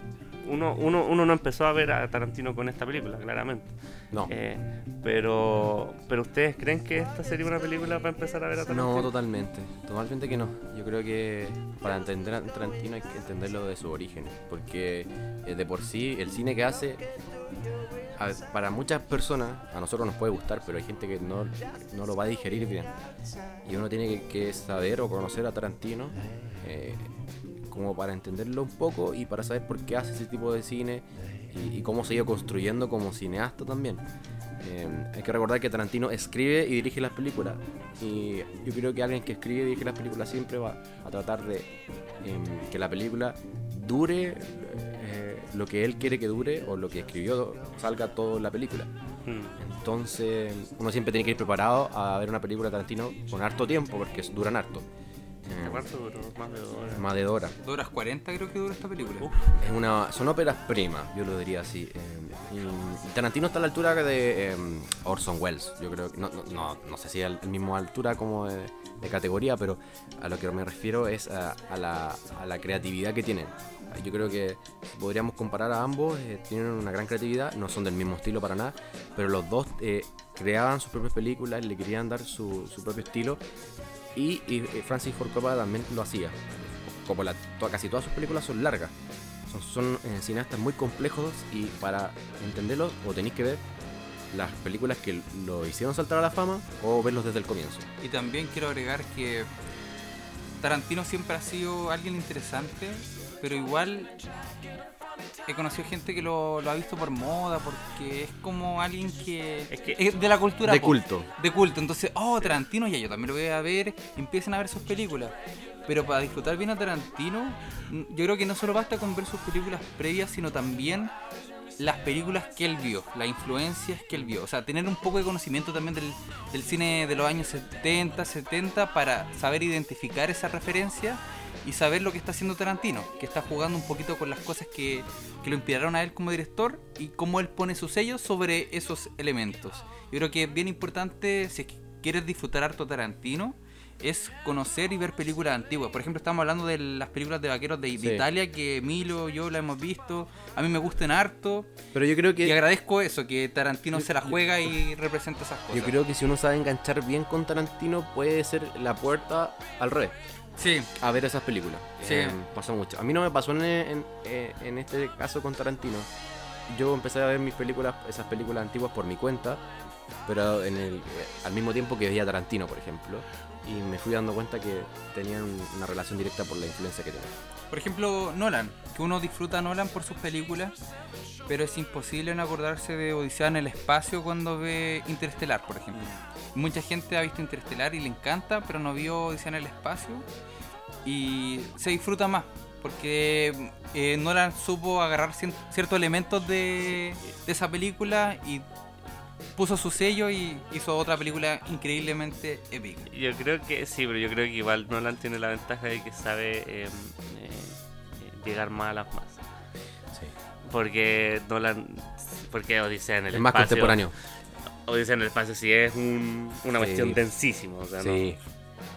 uno, uno, uno no empezó a ver a Tarantino con esta película, claramente. No. Eh, pero, pero ¿ustedes creen que esta sería una película para empezar a ver a Tarantino? No, totalmente. Totalmente que no. Yo creo que para entender a Tarantino hay que entenderlo de su origen. Porque eh, de por sí el cine que hace, para muchas personas, a nosotros nos puede gustar, pero hay gente que no, no lo va a digerir bien. Y uno tiene que, saber o conocer a Tarantino eh, como para entenderlo un poco y para saber por qué hace ese tipo de cine y, y cómo se ha ido construyendo como cineasta también. Eh, hay que recordar que Tarantino escribe y dirige las películas. Y yo creo que alguien que escribe y dirige las películas siempre va a tratar de em, que la película dure eh, lo que él quiere que dure o lo que escribió salga todo en la película. Mm. Entonces uno siempre tiene que ir preparado a ver una película de Tarantino con harto tiempo porque duran harto. ¿Cuánto duró? Más de dos horas. más de dos horas. 2 horas 40 creo que dura esta película. Uf. Es una, son óperas primas, yo lo diría así. eh, y Tarantino está a la altura de eh, Orson Welles. Yo creo que no, no, no, no sé si al la misma altura como de, de categoría, pero a lo que me refiero es a, a la, a la creatividad que tienen. Yo creo que podríamos comparar a ambos, eh, tienen una gran creatividad, no son del mismo estilo para nada, pero los dos eh, creaban sus propias películas, le querían dar su, su propio estilo y, eh, Francis Ford Coppola también lo hacía. Como la- to- casi todas sus películas son largas, son, son, cineastas muy complejos y para entenderlos o tenéis que ver las películas que lo hicieron saltar a la fama o verlos desde el comienzo. Y también quiero agregar que Tarantino siempre ha sido alguien interesante, pero igual he conocido gente que lo, lo ha visto por moda, porque es como alguien que Es que- es de la cultura De pop, culto. de culto. Entonces, oh, Tarantino, ya yo también lo voy a ver, y empiecen a ver sus películas. Pero para disfrutar bien a Tarantino, yo creo que no solo basta con ver sus películas previas, sino también las películas que él vio, las influencias que él vio. O sea, tener un poco de conocimiento también del, del cine de los años 70, 70 para saber identificar esas referencias y saber lo que está haciendo Tarantino, que está jugando un poquito con las cosas que, que lo inspiraron a él como director y cómo él pone su sello sobre esos elementos. Yo creo que es bien importante, si quieres disfrutar harto Tarantino, es conocer y ver películas antiguas. Por ejemplo, estamos hablando de las películas de vaqueros de, de Sí. Italia, que Emilio y yo la hemos visto. A mí me gustan harto. Pero yo creo Y que agradezco eso, que Tarantino Yo- se la yo- juega y representa esas cosas. yo creo que si uno sabe enganchar bien con Tarantino puede ser la puerta al revés. Sí, a ver esas películas. Sí. Eh, pasó mucho. A mí no me pasó en, en, eh, en este caso con Tarantino. Yo empecé a ver mis películas, esas películas antiguas por mi cuenta, pero en el, eh, al mismo tiempo que veía Tarantino, por ejemplo, y me fui dando cuenta que tenían una relación directa por la influencia que tenían. Por ejemplo, Nolan, que uno disfruta Nolan por sus películas, pero es imposible no acordarse de Odisea en el espacio cuando ve Interestelar, por ejemplo. Mucha gente ha visto Interestelar y le encanta, pero no vio Odisea en el espacio y se disfruta más. Porque eh, Nolan supo agarrar ciertos elementos de esa película y puso su sello y hizo otra película increíblemente épica. Yo creo que sí, pero yo creo que igual Nolan tiene la ventaja de que sabe eh, eh, llegar más a las masas. Sí. Porque Nolan, porque Odisea en el Es más espacio. contemporáneo. Odisea en el espacio sí es un- una Sí. cuestión densísima. O sea, ¿no?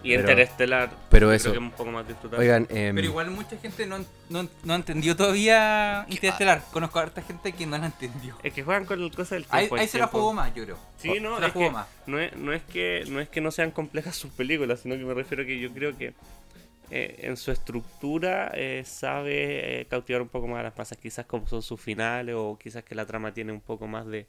Y Pero- Interestelar, pero eso- creo que es un poco más disfrutable. Oigan, em, Pero igual mucha gente no, no, no entendió todavía Interestelar. Conozco a harta gente que no la entendió. Es que juegan con cosas del tiempo. ahí se la jugó más, yo creo. Sí, no, se la es jugó que más. no es, no, es que, no es que no sean complejas sus películas, sino que me refiero a que yo creo que eh, en su estructura eh, sabe eh, cautivar un poco más a las masas, quizás como son sus finales o quizás que la trama tiene un poco más de,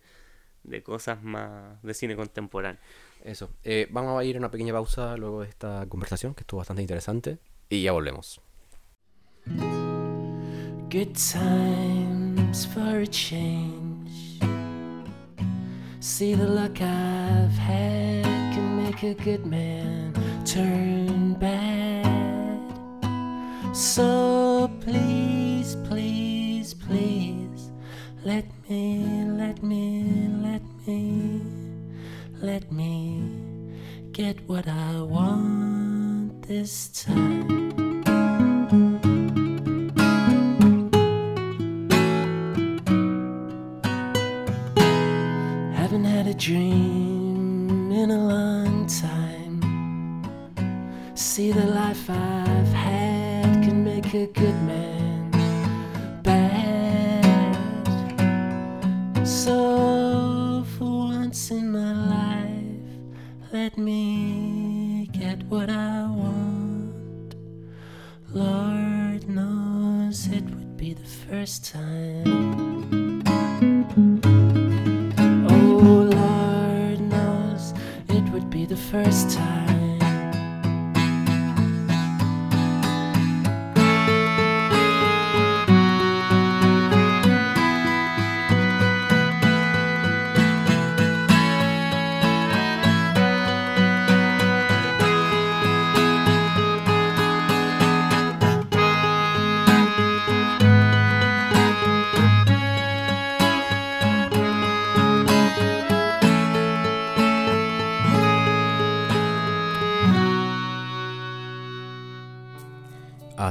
de cosas más de cine contemporáneo. Eso. Eh, vamos a ir a una pequeña pausa luego de esta conversación que estuvo bastante interesante y ya volvemos. Good times for a change. See the luck I've had can make a good man turn bad. So please, please, please, let me, let me, let me, let me get what I want this time.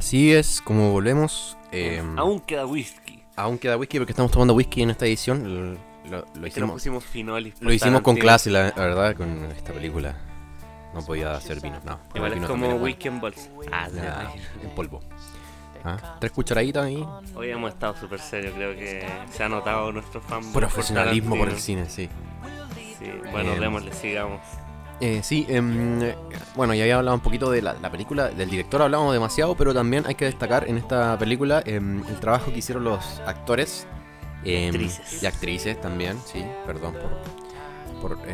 Así es como volvemos. eh, Aún queda whisky. aún queda whisky porque estamos tomando whisky en esta edición. Lo, lo- lo hicimos, pusimos finolis. lo hicimos con clase, la, la verdad, con esta película. No podía hacer vino, no. Igual es como whisky en bolsa. Ah. Ya, en polvo. Ah, Tres cucharaditas ahí. Hoy hemos estado súper serios, creo que se ha notado nuestro fan. Profesionalismo por el cine, sí. Sí, bueno, Em, démosle, sigamos. Eh, sí, eh, bueno, ya había hablado un poquito de la, la película, del director hablamos demasiado, pero también hay que destacar en esta película em, el trabajo que hicieron los actores em, Actrices. y actrices también, sí, perdón por, por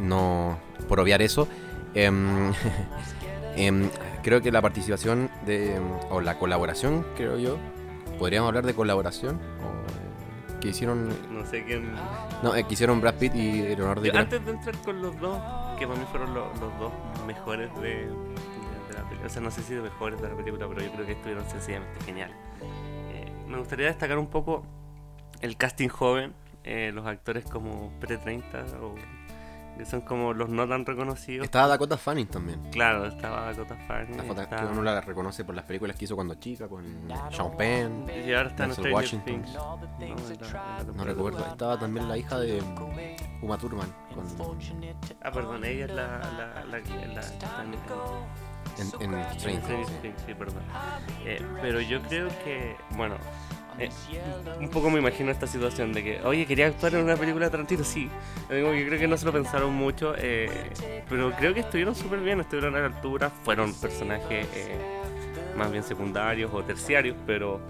no por obviar eso. Creo que la participación de o la colaboración, creo yo, podríamos hablar de colaboración o que hicieron, No sé quién. no, eh, que hicieron Brad Pitt y Leonardo DiCaprio. Antes de entrar con los dos, que para mí fueron lo- los dos mejores de, de- de la película. O sea, no sé si de mejores de la película, pero yo creo que estuvieron sencillamente genial. Eh, me gustaría destacar un poco el casting joven, eh, los actores como pre-30 o que son como los no tan reconocidos. Estaba Dakota Fanning también. Claro, estaba Dakota Fanning. La foto estaba- que uno la reconoce por las películas que hizo cuando chica, con Sean Penn. Y ahora está en Denzel Stranger Washington. Things. No, la No recuerdo. Estaba también la hija de mm, Uma Thurman con, Ah, perdón, ella es la, la, la, en- en, en Stranger Things. Things, sí, perdón. Eh, pero yo creo que, bueno, eh, un poco me imagino esta situación de que, oye, quería actuar en una película de Tarantino, sí. Creo que no se lo pensaron mucho, eh, pero creo que estuvieron súper bien, estuvieron a la altura, fueron personajes eh, más bien secundarios o terciarios, pero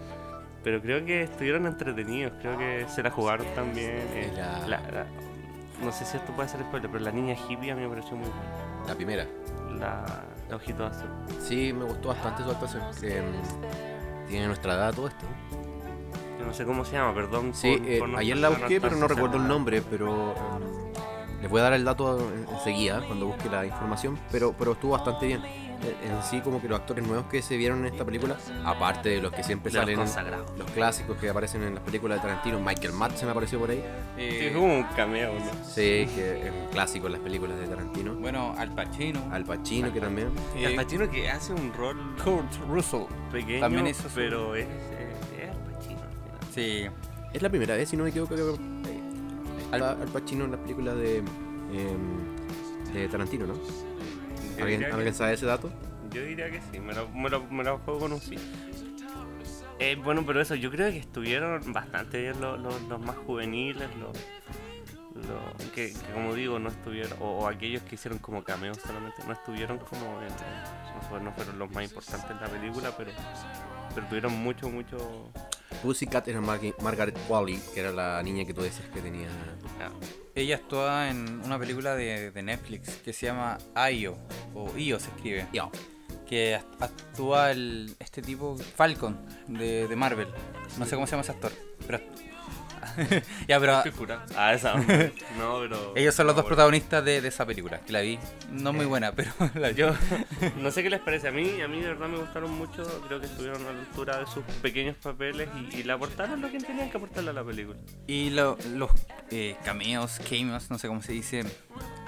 pero creo que estuvieron entretenidos, creo que se la jugaron también. Y la- la- la- no sé si esto puede ser spoiler, pero la niña hippie a mí me pareció muy buena. La primera. La, la ojito azul. Sí, me gustó bastante su actuación. Que, mm, tiene nuestra edad todo esto. No sé cómo se llama, perdón. Sí, por- eh, por no ayer la busqué, pero no recuerdo el nombre. Pero mm, les voy a dar el dato en- enseguida cuando busque la información. Pero, pero estuvo bastante bien. Eh, En sí, como que los actores nuevos que se vieron en esta película, aparte de los que siempre De los salen, en- consagrados. los clásicos que aparecen en las películas de Tarantino, Michael Madsen apareció por ahí. Sí, Eh, es como un cameo, ¿no? Sí, que es un clásico en las películas de Tarantino. bueno, Al Pacino. Al Pacino, que también. Y Al Pacino que hace un rol Kurt Russell. pequeño, También hizo su- pero es, Sí. Es la primera vez, si no me equivoco, que eh, está Al Pacino en las películas de, em, de Tarantino, ¿no? ¿Alguien, diría que- ¿alguien sabe ese dato? Yo diría que sí, me lo, me lo, me lo juego con un sí. Eh, bueno, pero eso, yo creo que estuvieron bastante bien los, los, los más juveniles, los, los que, que como digo, no estuvieron, o, o aquellos que hicieron como cameos solamente, no estuvieron como en, no fueron los más importantes en la película, pero, pero tuvieron mucho, mucho... Pussycat era Mar- Margaret Qualley, que era la niña que tú decías que tenía. ah, Ella actúa en una película de, de Netflix que se llama Io, o Io se escribe. Ya. Que act- actúa el, este tipo, Falcon, de, de Marvel. No sé cómo se llama ese actor. Pero ya, pero. Ah, esa. No, pero... ellos son los no, dos bueno. protagonistas de, de esa película. Que la vi. No muy buena, pero la vi. Yo no sé qué les parece a mí, a mí de verdad me gustaron mucho, creo que estuvieron a la altura de sus pequeños papeles y, y le aportaron lo que tenían que aportarle a la película. Y lo- los eh, cameos, cameos, no sé cómo se dice,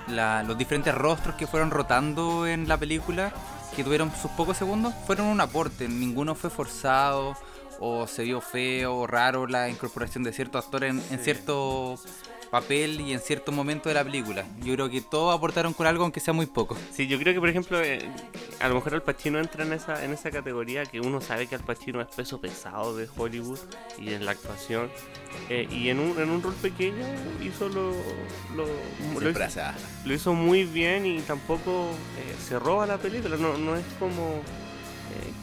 la- los diferentes rostros que fueron rotando en la película, que tuvieron sus pocos segundos, fueron un aporte. Ninguno fue forzado o se vio feo o raro la incorporación de ciertos actores en, ciertos papel y en cierto momento de la película. Yo creo que todos aportaron con algo, aunque sea muy poco. Sí, yo creo que por ejemplo, eh, a lo mejor Al Pacino entra en esa, en esa categoría que uno sabe que Al Pacino es peso pesado de Hollywood y en la actuación. eh, y en un, en un rol pequeño hizo lo, lo, lo hizo, lo hizo muy bien y tampoco eh, se roba la película. No, no es como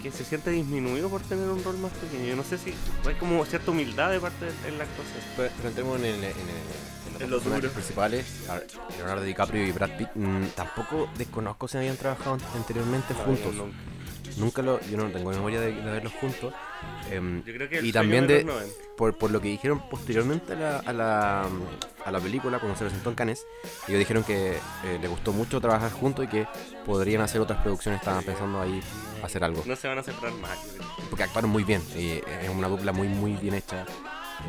que se siente disminuido por tener un rol más pequeño. Yo no sé si hay como cierta humildad de parte de, en la actuación. Pero, pero entremos en, el, en, el- en En los lo personajes principales. Leonardo DiCaprio y Brad Pitt. mm, tampoco desconozco si habían trabajado anteriormente juntos. No, Nunca lo, yo no tengo memoria de, de verlos juntos. Em, Yo creo que y también de de, los 90. por, por lo que dijeron posteriormente a la, a la, a la película, cuando se presentó en Cannes, ellos dijeron que eh, les gustó mucho trabajar juntos y que podrían hacer otras producciones, estaban pensando ahí hacer algo. No se van a separar más. Porque actuaron muy bien, y es una dupla muy muy bien hecha.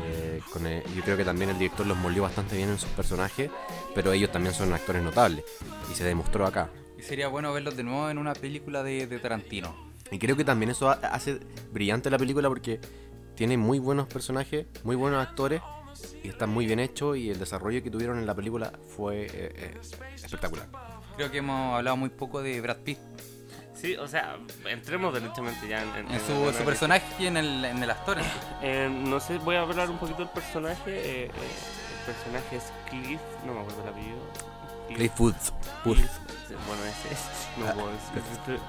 eh, con el- yo creo que también el director los moldeó bastante bien en sus personajes, pero ellos también son actores notables, y se demostró acá. Y sería bueno verlos de nuevo en una película de, de Tarantino. Y creo que también eso ha- hace brillante la película porque tiene muy buenos personajes, muy buenos actores y está muy bien hecho y el desarrollo que tuvieron en la película fue eh, eh, espectacular. Creo que hemos hablado muy poco de Brad Pitt. Sí, o sea, entremos derechamente ya en, en- En en su, personaje y en el, en el actor. Eh, no sé, voy a hablar un poquito del personaje. eh, eh, el personaje es Cliff, no me acuerdo el apellido. Cliff Woods. Woods. Cliff, sí, bueno, ese es. No Ah, puedo decir.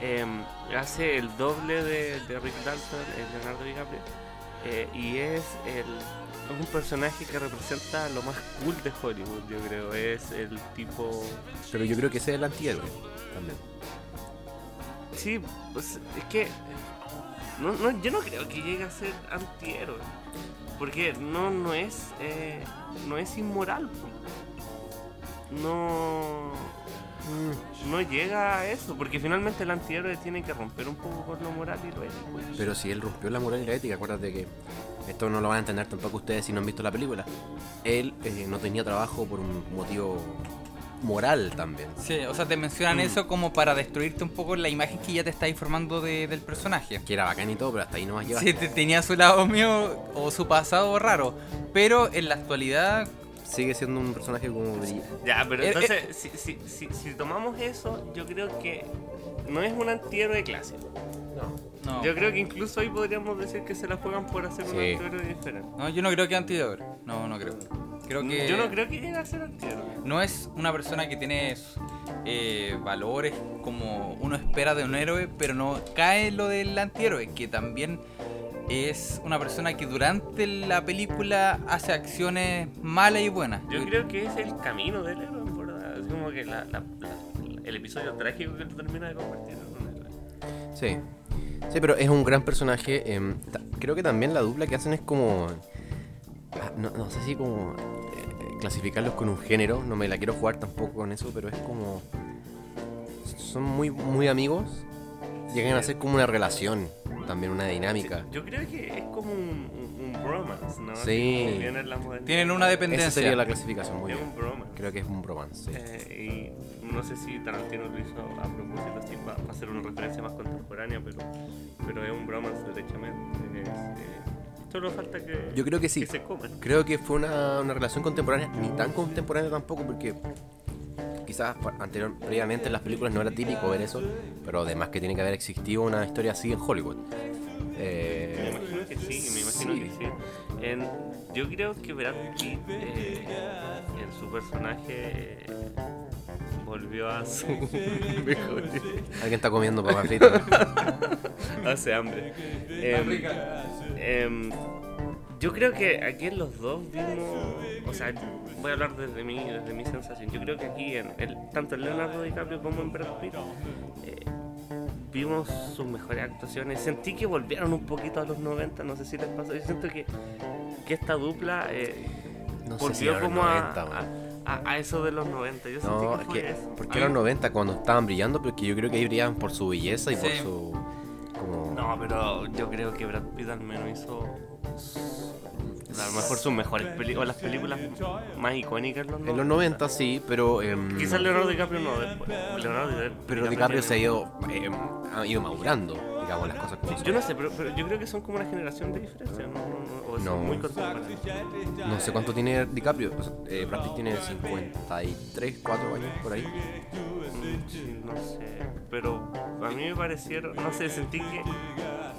Em, hace el doble de, de Rick Dalton, el Leonardo DiCaprio. eh, y es el un personaje que representa lo más cool de Hollywood, yo creo. Es el tipo. Pero yo creo que ese es el antihéroe también. Sí, pues, es que. No, no, yo no creo que llegue a ser antihéroe. Porque no, no es. eh, no es inmoral. No. No llega a eso. Porque finalmente el antihéroe tiene que romper un poco con lo moral y lo ético. Pero si él rompió la moral y la ética, acuérdate que esto no lo van a entender tampoco ustedes si no han visto la película. Él eh, no tenía trabajo por un motivo moral también. Sí, o sea, te mencionan Mm. eso como para destruirte un poco la imagen que ya te está informando de- del personaje. Que era bacán y todo, pero hasta ahí no más lleva. Sí, te- tenía su lado mío o su pasado raro. Pero en la actualidad, Sigue siendo un personaje como brilla- Ya, pero Eh, entonces, si, si, si, si tomamos eso, yo creo que no es un antihéroe clásico. no. Yo creo que incluso hoy podríamos decir que se la juegan por hacer un antihéroe diferente. No, yo no creo que antihéroe. No, no creo. Creo que Yo no creo que llegue a ser antihéroe. no es una persona que tiene eh, valores como uno espera de un héroe, pero no cae lo del antihéroe, que también es una persona que durante la película hace acciones malas y buenas. Yo creo que es el camino del héroe, en verdad. Es como que la, la- la- el episodio trágico que termina de convertir en un héroe. Sí. Sí, pero es un gran personaje. em, creo que también la dupla que hacen es como. ah, No, no sé si como. eh, clasificarlos con un género. No me la quiero jugar tampoco con eso, pero es como. Son muy, muy amigos. Llegan a ser como una relación. También una dinámica. Yo creo que es como un, un, un bromance, ¿no? Sí. Tienen una Esa dependencia. sería la clasificación, muy Es bien. un bromance. Creo que es un bromance. sí. Eh, y no sé si Tarantino lo hizo a propósito así para hacer una referencia más contemporánea, pero, pero es un bromance derechamente. Es, eh, solo falta que, Yo creo que sí. que se coman. Creo que fue una, una relación contemporánea, ni tan contemporánea tampoco, porque quizás anterior, previamente en las películas no era típico ver eso, pero además que tiene que haber existido una historia así en Hollywood. Me Eh, imagino que sí, me imagino sí. que sí. En- yo creo que Brad Pitt eh, en su personaje eh, volvió a su mejor. alguien está comiendo papas fritas. Hace hambre. Yo creo que aquí en los dos vimos, o sea, voy a hablar desde mi, desde mi sensación. Yo creo que aquí en el, tanto en Leonardo DiCaprio como en Brad Pitt eh, vimos sus mejores actuaciones. Sentí que volvieron un poquito a los 90, no sé si les pasó. Yo siento que, que esta dupla eh, No sé volvió si los como 90, a, a, eso de los 90. Yo sentí No, que es fue que, eso. porque eran 90 cuando estaban brillando, pero es que yo creo que ahí brillaban por su belleza y por su. Como, No, pero yo creo que Brad Pitt al menos hizo a lo mejor sus mejores películas, las películas más icónicas en los 90. en los 90 sí, pero. em, Quizás Leonardo DiCaprio no después. Leonardo DiCaprio, Pero DiCaprio se ha ido, em, ha ido madurando. DiCaprio digamos las cosas como son. Yo no sé, pero, pero yo creo que son como una generación de diferencia, ¿no? no, no o son No. muy. No sé cuánto tiene DiCaprio. o sea, eh, Brad Pitt tiene 53, 4 años por ahí. Mm, no sé, pero a mí me parecieron, no sé, sentí que,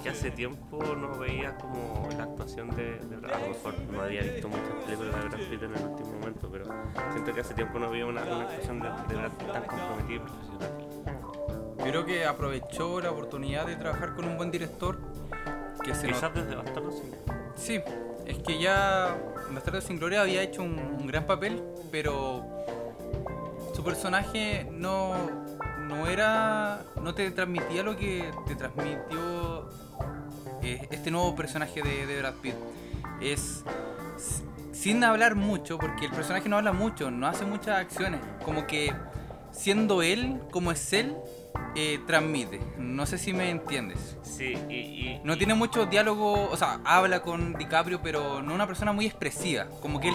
que hace tiempo no veía como la actuación de, de a lo mejor no había visto muchas películas de Brad Pitt en el último momento, pero siento que hace tiempo no veía una, una actuación de, de Brad Pitt tan comprometida y profesional. Yo creo que aprovechó la oportunidad de trabajar con un buen director que se Quizás desde Bastardo sin Sí, es que ya Bastardo sin Gloria había hecho un, un gran papel, pero su personaje no, no era. no te transmitía lo que te transmitió eh, este nuevo personaje de, de Brad Pitt. Es. sin hablar mucho, porque el personaje no habla mucho, no hace muchas acciones. Como que siendo él, como es él, eh, transmite. No sé si me entiendes. Sí, y, y- No tiene mucho diálogo, o sea, habla con DiCaprio, pero no una persona muy expresiva. Como que él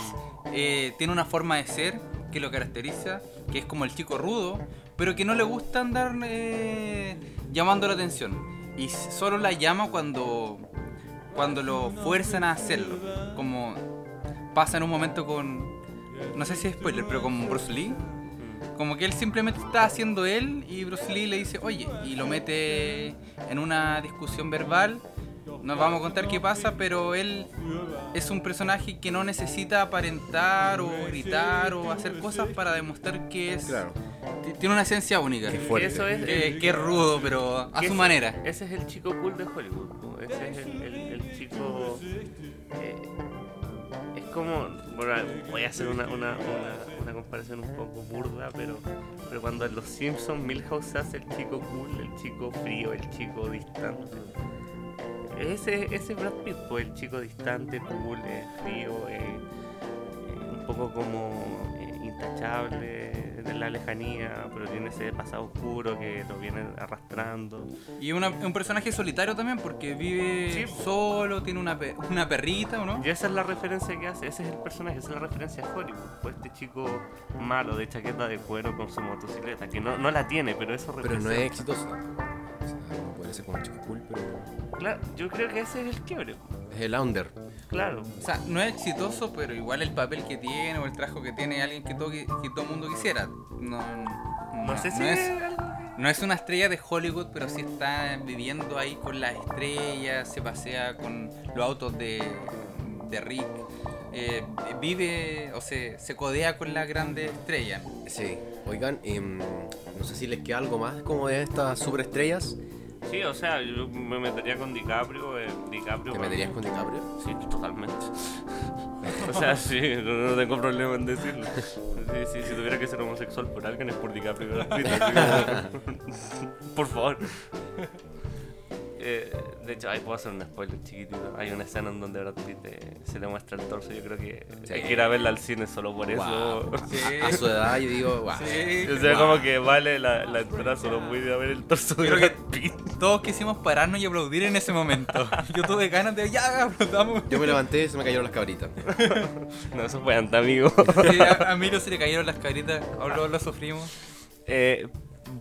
eh, tiene una forma de ser que lo caracteriza, que es como el chico rudo, pero que no le gusta andar eh, llamando la atención. Y solo la llama cuando, cuando lo fuerzan a hacerlo. Como pasa en un momento con, no sé si es spoiler, pero con Bruce Lee. Como que él simplemente está haciendo él y Bruce Lee le dice, oye, y lo mete en una discusión verbal. No vamos a contar qué pasa, pero él es un personaje que no necesita aparentar o gritar o hacer cosas para demostrar que es Claro. tiene una esencia única. Qué fuerte. eso es es rudo, pero a su ese- manera. Ese es el chico cool de Hollywood. Ese es el, el- el chico. eh, es como. Bueno, voy a hacer una, una, una, una comparación un poco burda, pero, pero cuando en Los Simpsons Milhouse se hace el chico cool, el chico frío, el chico distante. Ese, ese Brad Pitt, pues, el chico distante, cool, eh, frío, eh, eh, un poco como eh, de la lejanía, pero tiene ese pasado oscuro que lo viene arrastrando. Y una- un personaje solitario también, porque vive Sí. solo, tiene una, una perrita, ¿o no? Y esa es la referencia que hace, ese es el personaje, esa es la referencia a Hollywood. Pues este chico malo de chaqueta de cuero con su motocicleta, que no, no la tiene, pero eso Pero no es exitoso. O sea, no puede ser como un chico cool, pero. Claro, yo creo que ese es el quiebre. Es el under. Claro. O sea, no es exitoso, pero igual el papel que tiene o el trabajo que tiene es alguien que todo, que todo el mundo quisiera. No, no, No sé si no es, no es una estrella de Hollywood, pero sí está viviendo ahí con las estrellas, se pasea con los autos de, de Rick. eh, vive o se, se codea con las grandes estrellas. Sí. Oigan, em, no sé si les queda algo más como de estas superestrellas. Sí, o sea, yo me metería con DiCaprio. eh, DiCaprio ¿Te meterías mí- con DiCaprio? Sí, totalmente. o sea, sí, no, no tengo problema en decirlo. Sí, sí, si tuviera que ser homosexual por alguien es por DiCaprio. por favor. Eh, de hecho, ahí puedo hacer un spoiler chiquitito. Hay una escena en donde Brad Pitt eh, se le muestra el torso. Yo creo que Sí. hay que ir a verla al cine solo por eso. A su edad yo digo, wow. Sí. O sea, como que vale la, la entrada solo ir a ver el torso de Creo Brad que- Pitt. Todos quisimos pararnos y aplaudir en ese momento. Yo tuve ganas de, ya, aplaudamos. Yo me levanté y se me cayeron las cabritas. No, eso fue antes, amigo. Sí, a, a Miro se le cayeron las cabritas, ahora lo sufrimos. Eh,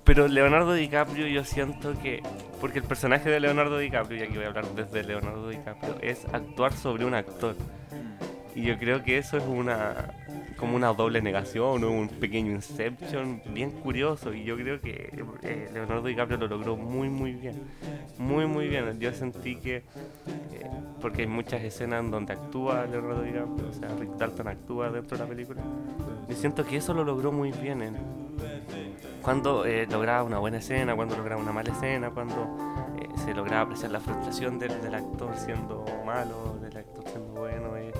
pero Leonardo DiCaprio yo siento que, porque el personaje de Leonardo DiCaprio, y aquí voy a hablar desde Leonardo DiCaprio, es actuar sobre un actor. Y yo creo que eso es una como una doble negación un pequeño inception bien curioso y yo creo que eh, Leonardo DiCaprio lo logró muy muy bien muy muy bien yo sentí que eh, porque hay muchas escenas en donde actúa Leonardo DiCaprio o sea Rick Dalton actúa dentro de la película yo siento que eso lo logró muy bien en- cuando eh, lograba una buena escena, cuando lograba una mala escena, cuando eh, se lograba apreciar la frustración del, del actor siendo malo, del actor siendo bueno. eh.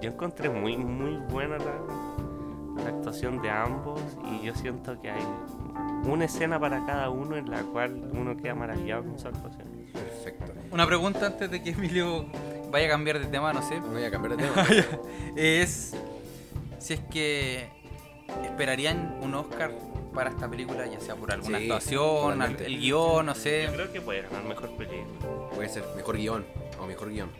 Yo encontré muy, muy buena la, la actuación de ambos y yo siento que hay una escena para cada uno en la cual uno queda maravillado con su actuación. Perfecto. Una pregunta antes de que Emilio vaya a cambiar de tema, no sé. No voy a cambiar de tema. Es si es que esperarían un Oscar para esta película, ya sea por alguna Sí, actuación, al- totalmente. el guion, no Yo sé. creo que puede ganar mejor película. Puede ser mejor guion o mejor guion.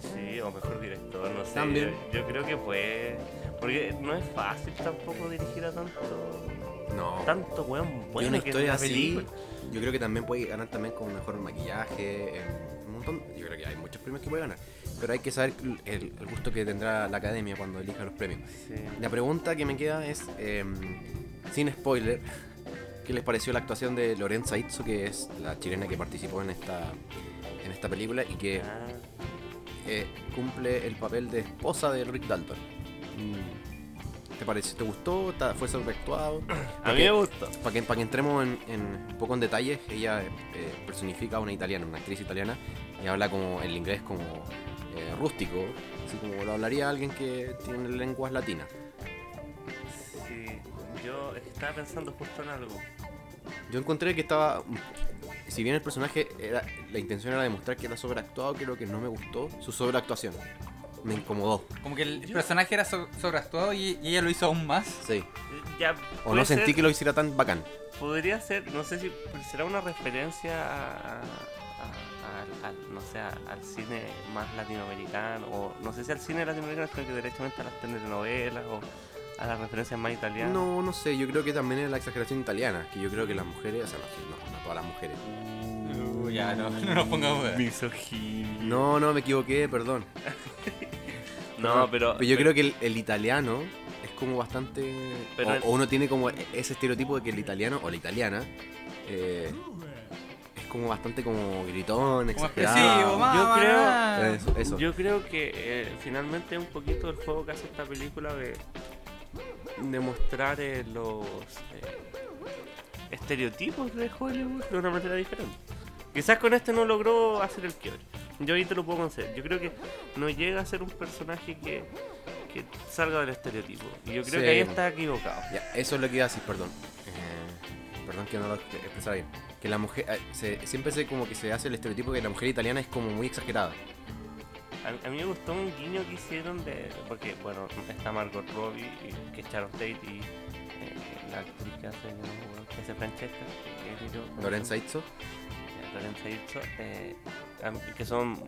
Sí, o mejor director, no sé. También. Yo, yo creo que puede. Porque no es fácil tampoco dirigir a tanto. No. Tanto weón y bueno una que es historia una así, película. yo creo que también puede ganar también con mejor maquillaje, eh, un montón. Yo creo que hay muchos premios que puede ganar. Pero hay que saber el, el gusto que tendrá la academia cuando elija los premios. Sí. La pregunta que me queda es, eh, sin spoiler, ¿qué les pareció la actuación de Lorenza Itzo, que es la chilena que participó en esta, en esta película y que Ah, eh, cumple el papel de esposa de Rick Dalton? Mm, ¿Te pareció? ¿Te gustó? ¿Ta- ¿Fue sobreactuado? a mí me gustó. Para que, para que entremos en, en un poco en detalles, ella eh, personifica a una italiana, una actriz italiana, y habla como el inglés como eh, rústico, así como lo hablaría alguien que tiene lenguas latinas. Sí, yo estaba pensando justo en algo. Yo encontré que estaba. Si bien el personaje era. La intención era demostrar que era sobreactuado, creo que no me gustó su sobreactuación. Me incomodó. Como que el personaje era so- sobreactuado y, y ella lo hizo aún más. Sí. Ya, O no sentí ser- que lo hiciera tan bacán. Podría ser, no sé si será una referencia a- al- no sé, al cine más latinoamericano, o no sé si al cine latinoamericano, sino que directamente a las telenovelas o a las referencias más italianas. No, no sé, yo creo que también es la exageración italiana. Que yo creo que las mujeres. O sea, no, no, no todas las mujeres. Uh, ya, no, no nos pongamos. Misoginia. No, no, me equivoqué, perdón. No, pero, yo creo que el, el italiano es como bastante. Pero o, el- o uno tiene como e- ese estereotipo de que el italiano o la italiana. eh, como bastante como gritón, exagerado. Yo creo- más. Eso, eso. Yo creo que eh, finalmente es un poquito el juego que hace esta película de, de mostrar eh, los eh, estereotipos de Hollywood de una manera diferente. Quizás con este no logró hacer el quiebre. Yo ahí te lo puedo conceder. Yo creo que no llega a ser un personaje que, que salga del estereotipo. Y yo creo Sí. que ahí está equivocado. Ya, eso es lo que iba a decir, perdón. Eh, perdón que no lo expresara bien. Que la mujer, eh, se- siempre se como que se hace el estereotipo que la mujer italiana es como muy exagerada. A, a mí me gustó un guiño que hicieron de. Porque, bueno, está Margot Robbie, y- que es Sharon Tate, y eh, la actriz que hace, no que hace Francesca, que es yo, ¿cómo se Lorenza? Itzo. Eh, Lorenza Itzo, eh, que son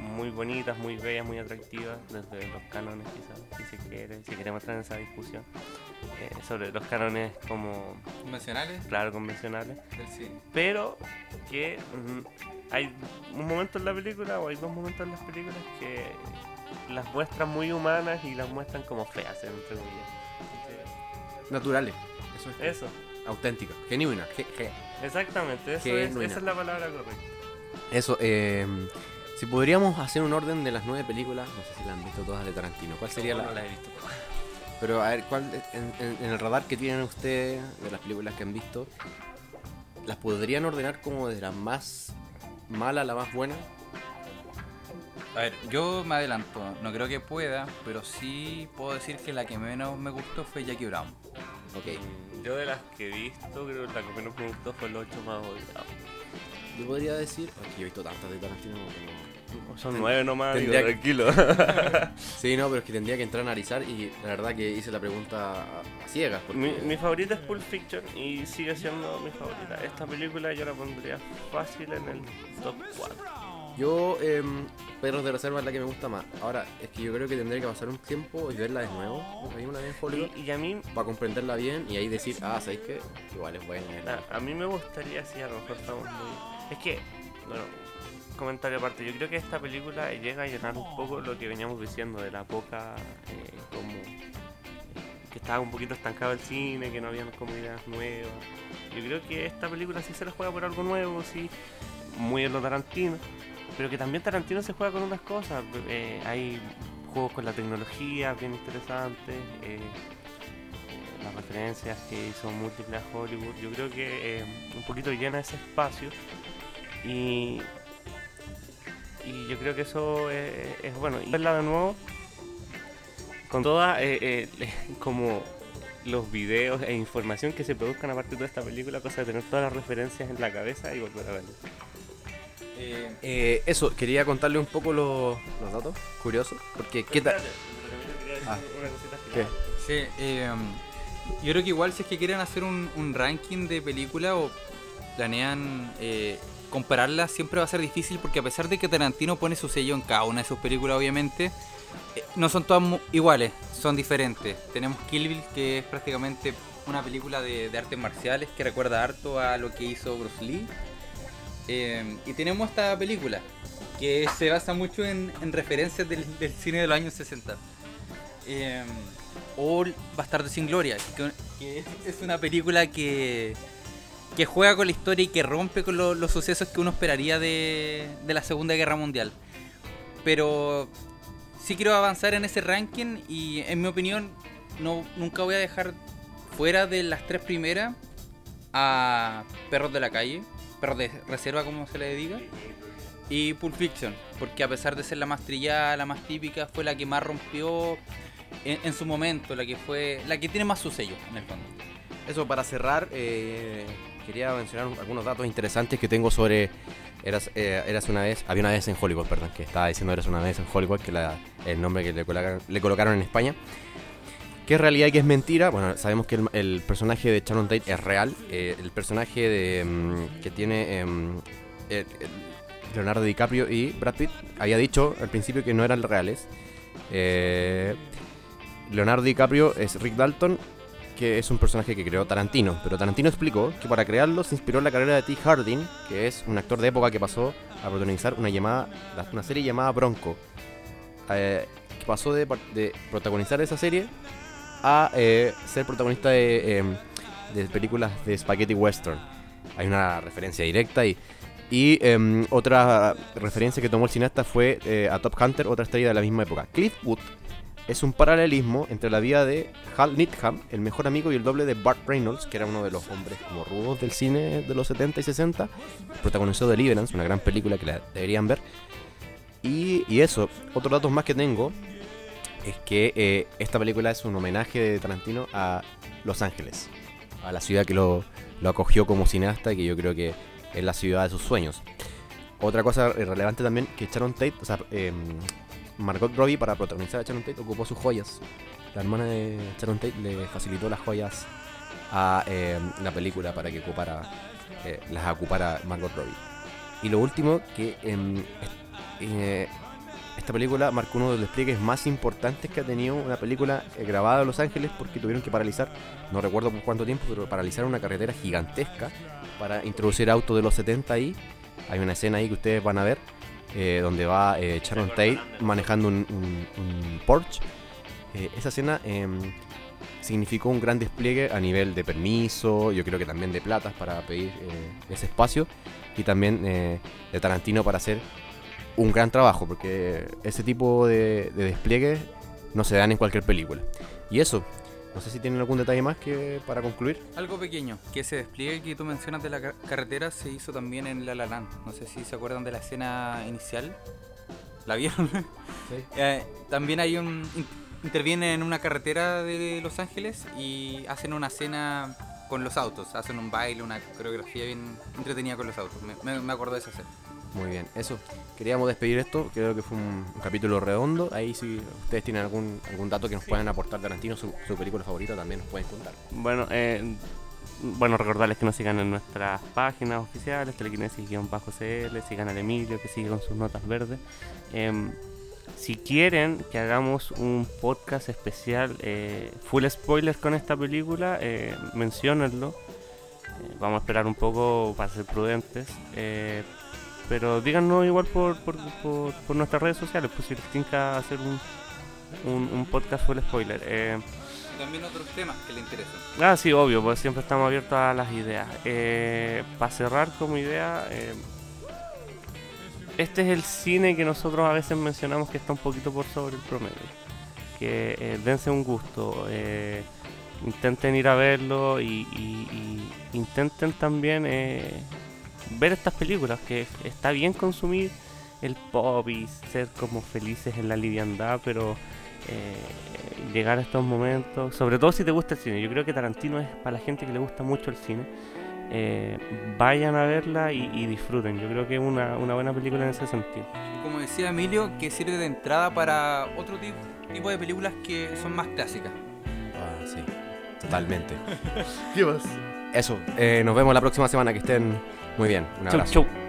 muy bonitas, muy bellas, muy atractivas, desde los cánones, quizás, si se quiere, si queremos entrar en esa discusión, eh, sobre los cánones como, Convencionales claro, convencionales del cine. pero que mm, hay un momento en la película o hay dos momentos en las películas que las muestran muy humanas y las muestran como feas, entre comillas. Naturales. Eso es. Eso, Auténtica. Genuina. ge- ge- exactamente, eso es, esa es la palabra correcta. Eso, eh, si podríamos hacer un orden de las nueve películas, no sé si las han visto todas de Tarantino, ¿cuál sería la...? No la he visto todas. Pero a ver, ¿cuál en, en- en el radar que tienen ustedes de las películas que han visto, las podrían ordenar como de la más mala a la más buena? A ver, yo me adelanto, no creo que pueda, pero sí puedo decir que la que menos me gustó fue Jackie Brown. Ok, Mm, Yo de las que he visto, creo que la que menos me gustó fue el 8 más odiado. yo podría decir, yo he visto tantas de Tarantino que no- Son nueve nomás, digo, que- tranquilo. Sí, no, pero es que tendría que entrar a analizar y la verdad que hice la pregunta a, ciegas. Porque... mi, mi favorita es Pulp Fiction y sigue siendo mi favorita. Esta película yo la pondría fácil en el top 4. Yo, eh, Perros de Reserva es la que me gusta más. Ahora, es que yo creo que tendría que pasar un tiempo y verla de nuevo, una vez en Y, y a mí para comprenderla bien y ahí decir, ah, ¿sabéis qué? Igual es buena. A, a mí me gustaría, si a lo mejor estamos muy... Es que, bueno, comentario aparte, yo creo que esta película llega a llenar un poco lo que veníamos diciendo de la poca, eh, como... eh, que estaba un poquito estancado el cine, que no habían como nuevas. Yo creo que esta película sí se la juega por algo nuevo, sí, muy en lo Tarantino, pero que también Tarantino se juega con unas cosas. eh, hay juegos con la tecnología bien interesantes. las referencias que hizo múltiples a Hollywood, yo creo que un poquito llena ese espacio y, y yo creo que eso es, es bueno. Y verla de nuevo con toda eh, eh, como los videos e información que se produzcan a partir de esta película, cosa de tener todas las referencias en la cabeza y volver a verla. Eh, Eh, eso, quería contarle un poco los, los datos, curiosos, porque ¿qué tal? Ah, sí, eh, yo creo que igual si es que quieren hacer un, un ranking de película o planean eh, compararlas siempre va a ser difícil porque a pesar de que Tarantino pone su sello en cada una de sus películas, obviamente, eh, no son todas iguales, son diferentes. Tenemos Kill Bill, que es prácticamente una película de, artes marciales que recuerda harto a lo que hizo Bruce Lee. Eh, y tenemos esta película que se basa mucho en, en referencias del, cine de los años 60. Eh, o Bastardo sin Gloria, que, es una película que, que juega con la historia y que rompe con lo- los sucesos que uno esperaría de, de la Segunda Guerra Mundial. Pero sí quiero avanzar en ese ranking y en mi opinión no, nunca voy a dejar fuera de las tres primeras a Perros de la Calle, Perros de Reserva como se le diga, y Pulp Fiction, porque a pesar de ser la más trillada, la más típica, fue la que más rompió en, en su momento, la que fue la que tiene más su sello en el fondo. Eso para cerrar, eh, quería mencionar un- algunos datos interesantes que tengo sobre Eras, eh, Eras una vez, había una vez en Hollywood, perdón, que estaba diciendo Eras una vez en Hollywood, que la, el nombre que le colocaron, en España. ¿Qué es realidad y qué es mentira? Bueno, sabemos que el, personaje de Sharon Tate es real. eh, el personaje de, mm, que tiene em, Leonardo DiCaprio y Brad Pitt había dicho al principio que no eran reales. Eh, Leonardo DiCaprio es Rick Dalton que es un personaje que creó Tarantino, pero Tarantino explicó que para crearlo se inspiró en la carrera de T. Harding, que es un actor de época que pasó a protagonizar una, serie llamada Bronco, eh, que pasó de, protagonizar esa serie a eh, ser protagonista de, em, de películas de spaghetti western. Hay una referencia directa y, y em, otra referencia que tomó el cineasta fue eh, a Top Hunter, otra estrella de la misma época. Cliff Booth es un paralelismo entre la vida de Hal Needham, el mejor amigo y el doble de Bart Reynolds, que era uno de los hombres como rudos del cine de los 70 y 60, protagonizó Deliverance, una gran película que la deberían ver. Y, eso, otros datos más que tengo es que eh, esta película es un homenaje de Tarantino a Los Ángeles, a la ciudad que lo, lo acogió como cineasta y que yo creo que es la ciudad de sus sueños. Otra cosa relevante también que Sharon Tate, o sea, em, Margot Robbie para protagonizar a Sharon Tate ocupó sus joyas. La hermana de Sharon Tate le facilitó las joyas a eh, la película para que ocupara, eh, las ocupara Margot Robbie. Y lo último, que em, eh, esta película marcó uno de los despliegues más importantes que ha tenido una película eh, grabada en Los Ángeles porque tuvieron que paralizar, no recuerdo por cuánto tiempo, pero paralizar una carretera gigantesca para introducir autos de los 70 ahí. Hay una escena ahí que ustedes van a ver eh, donde va eh, Sharon Tate manejando un, un- Porsche. Eh, esa escena em, significó un gran despliegue a nivel de permiso, yo creo que también de platas para pedir eh, ese espacio y también de Tarantino para hacer un gran trabajo, porque ese tipo de, de no se dan en cualquier película. Y eso, no sé si tienen algún detalle más que para concluir. Algo pequeño, que ese despliegue que tú mencionas de la ca- carretera se hizo también en La La Land. No sé si se acuerdan de la escena inicial. ¿La vieron? Eh, también hay un... in- intervienen en una carretera de Los Ángeles y hacen una escena con los autos. Hacen un baile, una coreografía bien entretenida con los autos. Me, me, me acuerdo de esa escena. Muy bien, eso. Queríamos despedir esto, creo que fue un, capítulo redondo. Ahí si ustedes tienen algún, algún dato que nos puedan aportar Tarantino, su, película favorita, también nos pueden contar. Bueno, eh, bueno, recordarles que nos sigan en nuestras páginas oficiales, telequinesis-cl, sigan al Emilio, que sigue con sus notas verdes. Em, si quieren que hagamos un podcast especial, eh, full spoilers con esta película, eh, menciónenlo. Eh, vamos a esperar un poco para ser prudentes. Pero díganos igual por, por, por- por nuestras redes sociales, pues si les tinca hacer un, un, un podcast full spoiler. Eh, también otros temas que le interesan. Ah, sí, obvio, pues siempre estamos abiertos a las ideas. Eh, para cerrar como idea, eh, este es el cine que nosotros a veces mencionamos que está un poquito por sobre el promedio. Que eh, dense un gusto, intenten ir a verlo y, y- y intenten también ver estas películas, que está bien consumir el pop y ser como felices en la liviandad, pero eh, llegar a estos momentos, sobre todo si te gusta el cine. Yo creo que Tarantino es para la gente que le gusta mucho el cine. Eh, vayan a verla y, y disfruten. Yo creo que es una, una buena película en ese sentido. Y como decía Emilio, que sirve de entrada para otro tipo, tipo de películas que son más clásicas. Ah, sí, totalmente. Eso, eh, nos vemos la próxima semana, que estén muy bien. Un Chau, abrazo. chau.